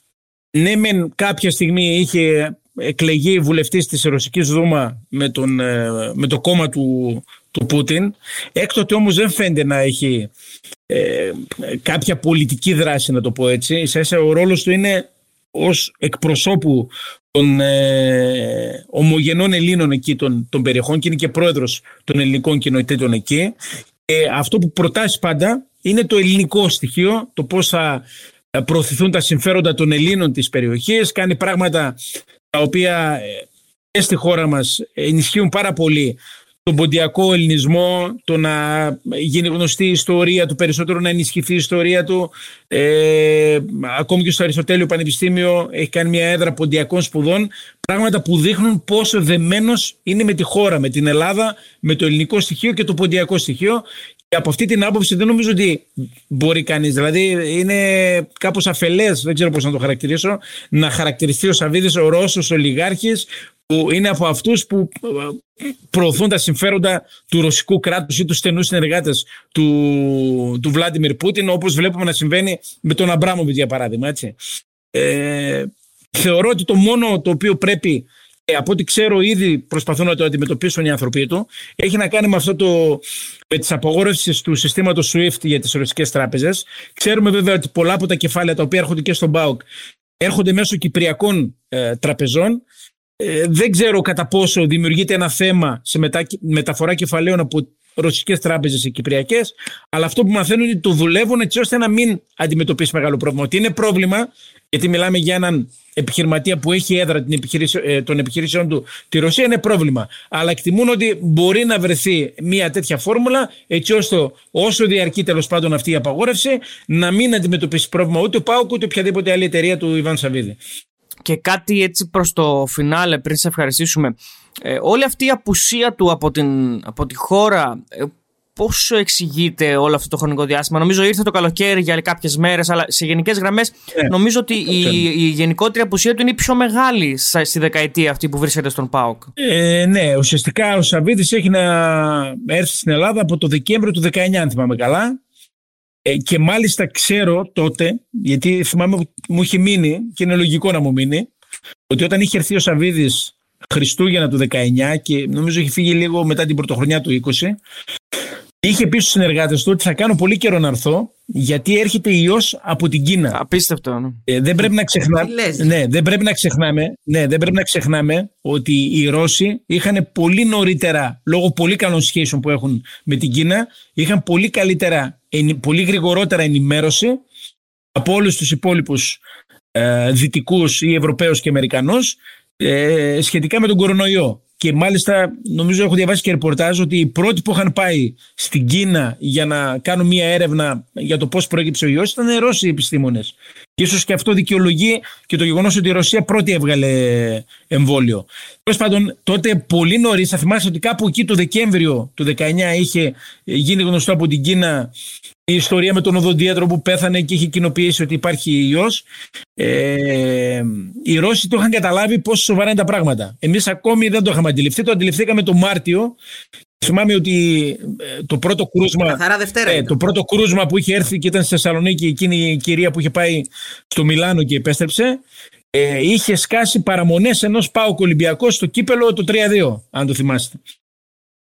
[SPEAKER 3] ναι μεν κάποια στιγμή είχε εκλεγεί βουλευτής της Ρωσικής Δούμα με, τον, ε, με το κόμμα του, του Πούτιν. Έκτοτε όμως δεν φαίνεται να έχει ε, κάποια πολιτική δράση να το πω έτσι. Ίσα ο ρόλος του είναι ως εκπροσώπου των ε, ομογενών Ελλήνων εκεί των, των περιοχών και είναι και πρόεδρος των ελληνικών κοινοτήτων εκεί. Ε, αυτό που προτάσει πάντα είναι το ελληνικό στοιχείο, το πώς θα προωθηθούν τα συμφέροντα των Ελλήνων της περιοχής, κάνει πράγματα τα οποία ε, και στη χώρα μας ενισχύουν πάρα πολύ τον ποντιακό ελληνισμό, το να γίνει γνωστή η ιστορία του, περισσότερο να ενισχυθεί η ιστορία του. Ε, ακόμη και στο Αριστοτέλειο Πανεπιστήμιο έχει κάνει μια έδρα ποντιακών σπουδών. Πράγματα που δείχνουν πόσο δεμένος είναι με τη χώρα, με την Ελλάδα, με το ελληνικό στοιχείο και το ποντιακό στοιχείο. Και από αυτή την άποψη δεν νομίζω ότι μπορεί κανείς. Δηλαδή είναι κάπως αφελές, δεν ξέρω πώς να το χαρακτηρίσω, να χαρακτηριστεί ο Σαββίδης ο Ρώσος ολιγάρχης που είναι από αυτούς που ε, προωθούν τα συμφέροντα του ρωσικού κράτους ή τους στενούς συνεργάτες του, του Βλάντιμιρ Πούτιν όπως βλέπουμε να συμβαίνει με τον Αμπράμοβιτ για παράδειγμα. Έτσι. Ε, θεωρώ ότι το μόνο το οποίο πρέπει ε, από ό,τι ξέρω ήδη προσπαθούν να το αντιμετωπίσουν οι άνθρωποι του έχει να κάνει με αυτό το με τις απογόρευσεις του συστήματος SWIFT για τις ρωσικές τράπεζες. Ξέρουμε βέβαια ότι πολλά από τα κεφάλαια τα οποία έρχονται και στον ΠΑΟΚ έρχονται μέσω κυπριακών ε, τραπεζών ε, δεν ξέρω κατά πόσο δημιουργείται ένα θέμα σε μετα... μεταφορά κεφαλαίων από ρωσικέ τράπεζες ή κυπριακές, αλλά αυτό που μαθαίνουν είναι ότι το δουλεύουν έτσι ώστε να μην αντιμετωπίσει μεγάλο πρόβλημα. Ότι είναι πρόβλημα, γιατί μιλάμε για έναν επιχειρηματία που έχει έδρα την επιχειρήση, ε, των επιχειρήσεων του τη Ρωσία, είναι πρόβλημα. Αλλά εκτιμούν ότι μπορεί να βρεθεί μια τέτοια φόρμουλα, έτσι ώστε όσο διαρκεί τέλος πάντων αυτή η απαγόρευση, να μην αντιμετωπίσει πρόβλημα ούτε ο ΠΑΟΚ ούτε οποιαδήποτε άλλη εταιρεία του Ιβάν Σαββίδη.
[SPEAKER 2] Και κάτι έτσι προς το φινάλε πριν σε ευχαριστήσουμε. Ε, όλη αυτή η απουσία του από, την, από τη χώρα, ε, πώς εξηγείται όλο αυτό το χρονικό διάστημα. Νομίζω ήρθε το καλοκαίρι για κάποιες μέρες, αλλά σε γενικές γραμμές ε, νομίζω ότι η, η γενικότερη απουσία του είναι η πιο μεγάλη στη δεκαετία αυτή που βρίσκεται στον ΠΑΟΚ.
[SPEAKER 3] Ε, ναι, ουσιαστικά ο Σαββίδης έχει να έρθει στην Ελλάδα από το Δεκέμβριο του 19, αν θυμάμαι καλά. Ε, και μάλιστα ξέρω τότε, γιατί θυμάμαι μου είχε μείνει και είναι λογικό να μου μείνει, ότι όταν είχε έρθει ο Σαββίδης Χριστούγεννα του 19 και νομίζω είχε φύγει λίγο μετά την πρωτοχρονιά του 20, είχε πει στους συνεργάτες του ότι θα κάνω πολύ καιρό να έρθω γιατί έρχεται ιός από την Κίνα.
[SPEAKER 2] Απίστευτο. Ναι.
[SPEAKER 3] Ε, δεν πρέπει να ξεχνάμε, ναι, δεν πρέπει να ξεχνάμε, ναι, δεν πρέπει να ξεχνάμε ότι οι Ρώσοι είχαν πολύ νωρίτερα, λόγω πολύ καλών σχέσεων που έχουν με την Κίνα, είχαν πολύ καλύτερα, πολύ γρηγορότερα ενημέρωση από όλους τους υπόλοιπους ε, δυτικούς ή Ευρωπαίους και Αμερικανούς ε, σχετικά με τον κορονοϊό. Και μάλιστα νομίζω έχω διαβάσει και ρεπορτάζ ότι οι πρώτοι που είχαν πάει στην Κίνα για να κάνουν μια έρευνα για το πώς προέκυψε ο ιός ήταν οι Ρώσοι επιστήμονες. Και ίσως και αυτό δικαιολογεί και το γεγονός ότι η Ρωσία πρώτη έβγαλε εμβόλιο. Τέλος πάντων, τότε πολύ νωρίς, θα θυμάστε ότι κάπου εκεί το Δεκέμβριο του 19 είχε γίνει γνωστό από την Κίνα η ιστορία με τον οδοντίατρο που πέθανε και είχε κοινοποιήσει ότι υπάρχει ιός. Ε, οι Ρώσοι το είχαν καταλάβει πόσο σοβαρά είναι τα πράγματα. Εμείς ακόμη δεν το είχαμε αντιληφθεί. Το αντιληφθήκαμε το Μάρτιο. Θυμάμαι ότι ε, το πρώτο κρούσμα,
[SPEAKER 1] ε,
[SPEAKER 3] το πρώτο κρούσμα που είχε έρθει και ήταν στη Θεσσαλονίκη εκείνη η κυρία που είχε πάει στο Μιλάνο και επέστρεψε ε, είχε σκάσει παραμονές ενός Πάου Ολυμπιακός στο κύπελο το 3-2 αν το θυμάστε.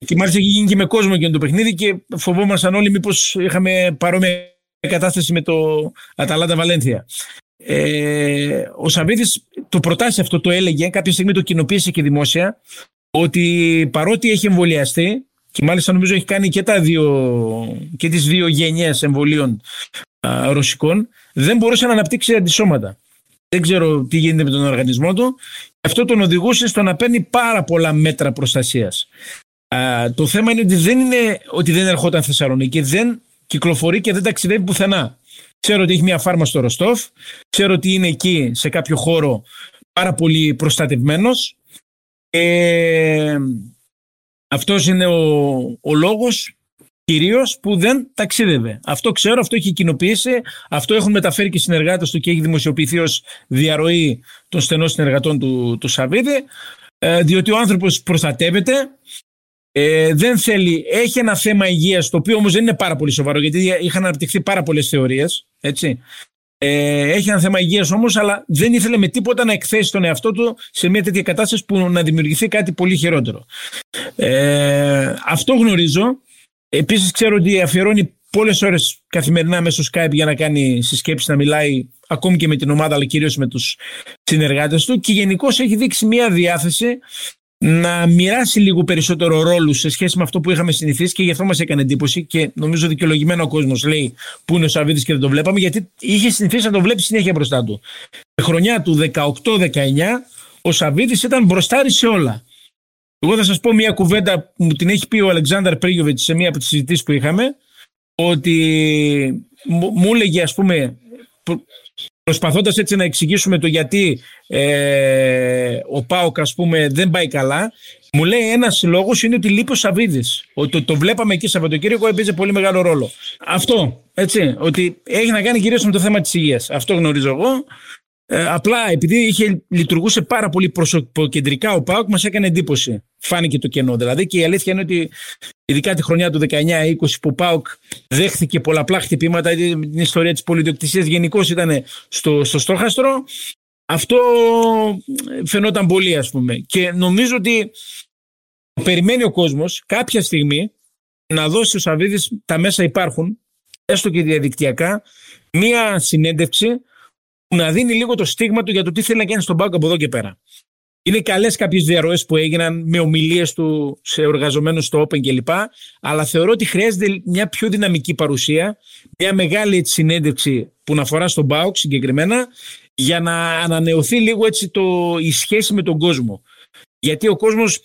[SPEAKER 3] Και μάλιστα έχει γίνει και με κόσμο και το παιχνίδι και φοβόμασταν όλοι μήπως είχαμε παρόμοια κατάσταση με το Αταλάντα Βαλένθια. Ε, ο Σαββίδης το προτάσει αυτό, το έλεγε, κάποια στιγμή το κοινοποίησε και δημόσια, ότι παρότι έχει εμβολιαστεί και μάλιστα νομίζω έχει κάνει και, τα δύο, και τις δύο γενιές εμβολίων α, ρωσικών, δεν μπορούσε να αναπτύξει αντισώματα. Δεν ξέρω τι γίνεται με τον οργανισμό του. Αυτό τον οδηγούσε στο να παίρνει πάρα πολλά μέτρα προστασίας το θέμα είναι ότι δεν είναι ότι δεν ερχόταν Θεσσαλονίκη, δεν κυκλοφορεί και δεν ταξιδεύει πουθενά. Ξέρω ότι έχει μια φάρμα στο Ροστόφ, ξέρω ότι είναι εκεί σε κάποιο χώρο πάρα πολύ προστατευμένος. Ε, αυτός είναι ο, ο λόγος κυρίως που δεν ταξίδευε. Αυτό ξέρω, αυτό έχει κοινοποιήσει, αυτό έχουν μεταφέρει και οι συνεργάτες του και έχει δημοσιοποιηθεί ως διαρροή των στενών συνεργατών του, του Σαββίδη, ε, διότι ο άνθρωπος προστατεύεται, ε, δεν θέλει, έχει ένα θέμα υγείας το οποίο όμως δεν είναι πάρα πολύ σοβαρό γιατί είχαν αναπτυχθεί πάρα πολλές θεωρίες έτσι. Ε, έχει ένα θέμα υγείας όμως αλλά δεν ήθελε με τίποτα να εκθέσει τον εαυτό του σε μια τέτοια κατάσταση που να δημιουργηθεί κάτι πολύ χειρότερο. Ε, αυτό γνωρίζω. Επίσης ξέρω ότι αφιερώνει πολλές ώρες καθημερινά μέσω Skype για να κάνει συσκέψεις, να μιλάει ακόμη και με την ομάδα αλλά κυρίως με τους συνεργάτες του και γενικώς έχει δείξει μια διάθεση να μοιράσει λίγο περισσότερο ρόλους σε σχέση με αυτό που είχαμε συνηθίσει και γι' αυτό μας έκανε εντύπωση και νομίζω δικαιολογημένο ο κόσμος λέει που είναι ο Σαββίδης και δεν το βλέπαμε γιατί είχε συνηθίσει να το βλέπει συνέχεια μπροστά του. Τη χρονιά του 18-19 ο Σαββίδης ήταν μπροστάρι σε όλα. Εγώ θα σας πω μια κουβέντα που μου την έχει πει ο Αλεξάνδρ Πρίγιοβιτς σε μία από τις συζητήσεις που είχαμε ότι μου έλεγε ας πούμε προσπαθώντας έτσι να εξηγήσουμε το γιατί ε, ο Πάοκ ας πούμε δεν πάει καλά μου λέει ένας λόγος είναι ότι λείπει ο Σαββίδης. Ότι το, το βλέπαμε εκεί Σαββατοκύριακο έπαιζε πολύ μεγάλο ρόλο. Αυτό. Έτσι. Ότι έχει να κάνει κυρίως με το θέμα της υγείας. Αυτό γνωρίζω εγώ. Ε, απλά επειδή είχε, λειτουργούσε πάρα πολύ προσωποκεντρικά ο Πάοκ, μας έκανε εντύπωση. Φάνηκε το κενό δηλαδή. Και η αλήθεια είναι ότι ειδικά τη χρονιά του 19-20 που ο Πάοκ δέχθηκε πολλαπλά χτυπήματα, την ιστορία της πολυδιοκτησίας γενικώς ήταν στο, στο στόχαστρο. Αυτό φαινόταν πολύ, ας πούμε. Και νομίζω ότι περιμένει ο κόσμος κάποια στιγμή να δώσει ο Σαββίδη, τα μέσα υπάρχουν, έστω και διαδικτυακά, μία συνέντευξη να δίνει λίγο το στίγμα του για το τι θέλει να κάνει στον πάγκο από εδώ και πέρα. Είναι καλές κάποιες διαρροές που έγιναν με ομιλίες του σε εργαζομένου στο Open κλπ. Αλλά θεωρώ ότι χρειάζεται μια πιο δυναμική παρουσία, μια μεγάλη συνέντευξη που να αφορά στον Μπάουκ συγκεκριμένα, για να ανανεωθεί λίγο έτσι το, η σχέση με τον κόσμο. Γιατί ο κόσμος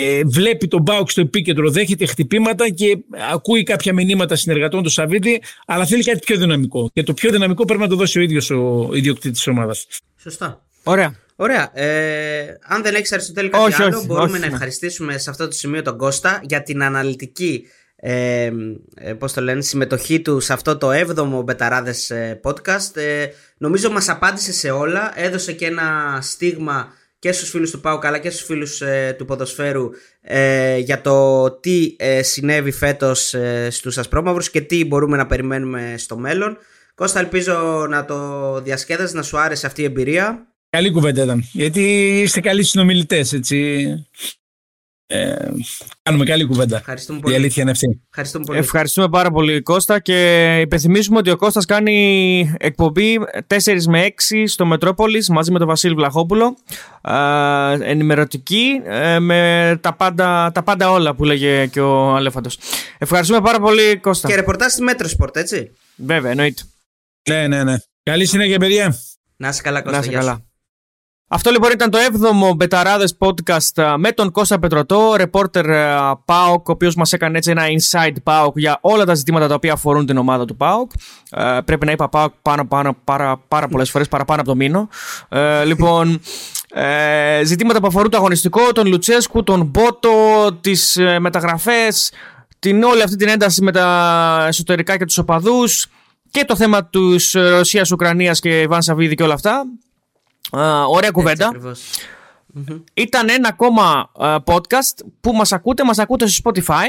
[SPEAKER 3] ε, βλέπει τον Μπάουκ στο επίκεντρο, δέχεται χτυπήματα και ακούει κάποια μηνύματα συνεργατών του Σαββίδη, αλλά θέλει κάτι πιο δυναμικό. Και το πιο δυναμικό πρέπει να το δώσει ο ίδιος ο ιδιοκτήτης της ομάδας.
[SPEAKER 1] Σωστά.
[SPEAKER 2] Ωραία.
[SPEAKER 1] Ωραία. Ε, αν δεν έχεις Αριστοτέλη κάτι
[SPEAKER 2] όχι,
[SPEAKER 1] άλλο,
[SPEAKER 2] όχι,
[SPEAKER 1] μπορούμε
[SPEAKER 2] όχι,
[SPEAKER 1] να
[SPEAKER 2] ναι.
[SPEAKER 1] ευχαριστήσουμε σε αυτό το σημείο τον Κώστα για την αναλυτική ε, ε, πώς το λένε, συμμετοχή του σε αυτό το 7ο Μπεταράδες ε, podcast. Ε, νομίζω μας απάντησε σε όλα, έδωσε και ένα στίγμα και στους φίλους του Πάου αλλά και στους φίλους ε, του ποδοσφαίρου ε, για το τι ε, συνέβη φέτος ε, στους Ασπρόμαυρους και τι μπορούμε να περιμένουμε στο μέλλον. Κώστα ελπίζω να το διασκέδασες, να σου άρεσε αυτή η εμπειρία.
[SPEAKER 3] Καλή κουβέντα ήταν. Γιατί είστε καλοί συνομιλητές, έτσι. Ε, κάνουμε καλή κουβέντα.
[SPEAKER 1] Ευχαριστούμε
[SPEAKER 3] Η
[SPEAKER 1] πολύ.
[SPEAKER 3] αλήθεια είναι αυτή.
[SPEAKER 1] Ευχαριστούμε πολύ.
[SPEAKER 2] Ευχαριστούμε πάρα πολύ Κώστα και υπενθυμίσουμε ότι ο Κώστας κάνει εκπομπή 4 με 6 στο Μετρόπολης μαζί με τον Βασίλη Βλαχόπουλο ε, ενημερωτική ε, με τα πάντα, τα πάντα όλα που λέγε και ο Αλέφαντος. Ευχαριστούμε πάρα πολύ Κώστα.
[SPEAKER 1] Και ρεπορτάζ στη Μέτρο Sport, έτσι.
[SPEAKER 2] Βέβαια εννοείται.
[SPEAKER 3] Ναι, ναι, ναι. Καλή συνέχεια, παιδιά.
[SPEAKER 1] Να είσαι καλά, Κώστα.
[SPEAKER 2] Να είσαι
[SPEAKER 1] γεια σου.
[SPEAKER 2] καλά. Αυτό λοιπόν ήταν το 7ο Μπεταράδες podcast με τον Κώστα Πετρωτό, reporter ΠΑΟΚ, ο οποίος μας έκανε έτσι ένα inside ΠΑΟΚ για όλα τα ζητήματα τα οποία αφορούν την ομάδα του ΠΑΟΚ. Ε, πρέπει να είπα ΠΑΟΚ πάνω, πάνω, πάρα, πάρα πολλές φορές, παραπάνω από το μήνο. Ε, λοιπόν, ε, ζητήματα που αφορούν το αγωνιστικό, τον Λουτσέσκου, τον Μπότο, τις ε, μεταγραφές, την όλη αυτή την ένταση με τα εσωτερικά και τους οπαδούς και το θέμα τους Ρωσία-Ουκρανία και Ιβάν Σαββίδη και όλα αυτά. Ωραία κουβέντα. Ήταν ένα ακόμα podcast που μας ακούτε, μας ακούτε στο Spotify,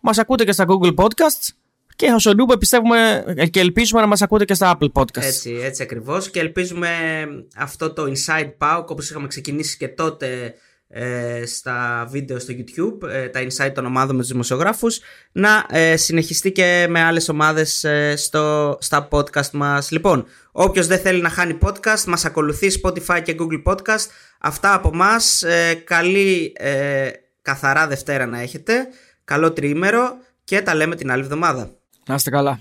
[SPEAKER 2] μας ακούτε και στα Google Podcasts και στο Noob πιστεύουμε και ελπίζουμε να μας ακούτε και στα Apple Podcasts.
[SPEAKER 1] Έτσι, έτσι ακριβώς και ελπίζουμε αυτό το Inside Pauk όπως είχαμε ξεκινήσει και τότε ε, στα βίντεο στο YouTube, ε, τα insight των ομάδων με τους δημοσιογράφους, να ε, συνεχιστεί και με άλλες ομάδες στο, στα podcast μας. Λοιπόν, όποιος δεν θέλει να χάνει podcast, μας ακολουθεί Spotify και Google Podcast. Αυτά από μας. καλή καθαρά Δευτέρα να έχετε. Καλό τριήμερο και τα λέμε την άλλη εβδομάδα.
[SPEAKER 2] Να είστε καλά.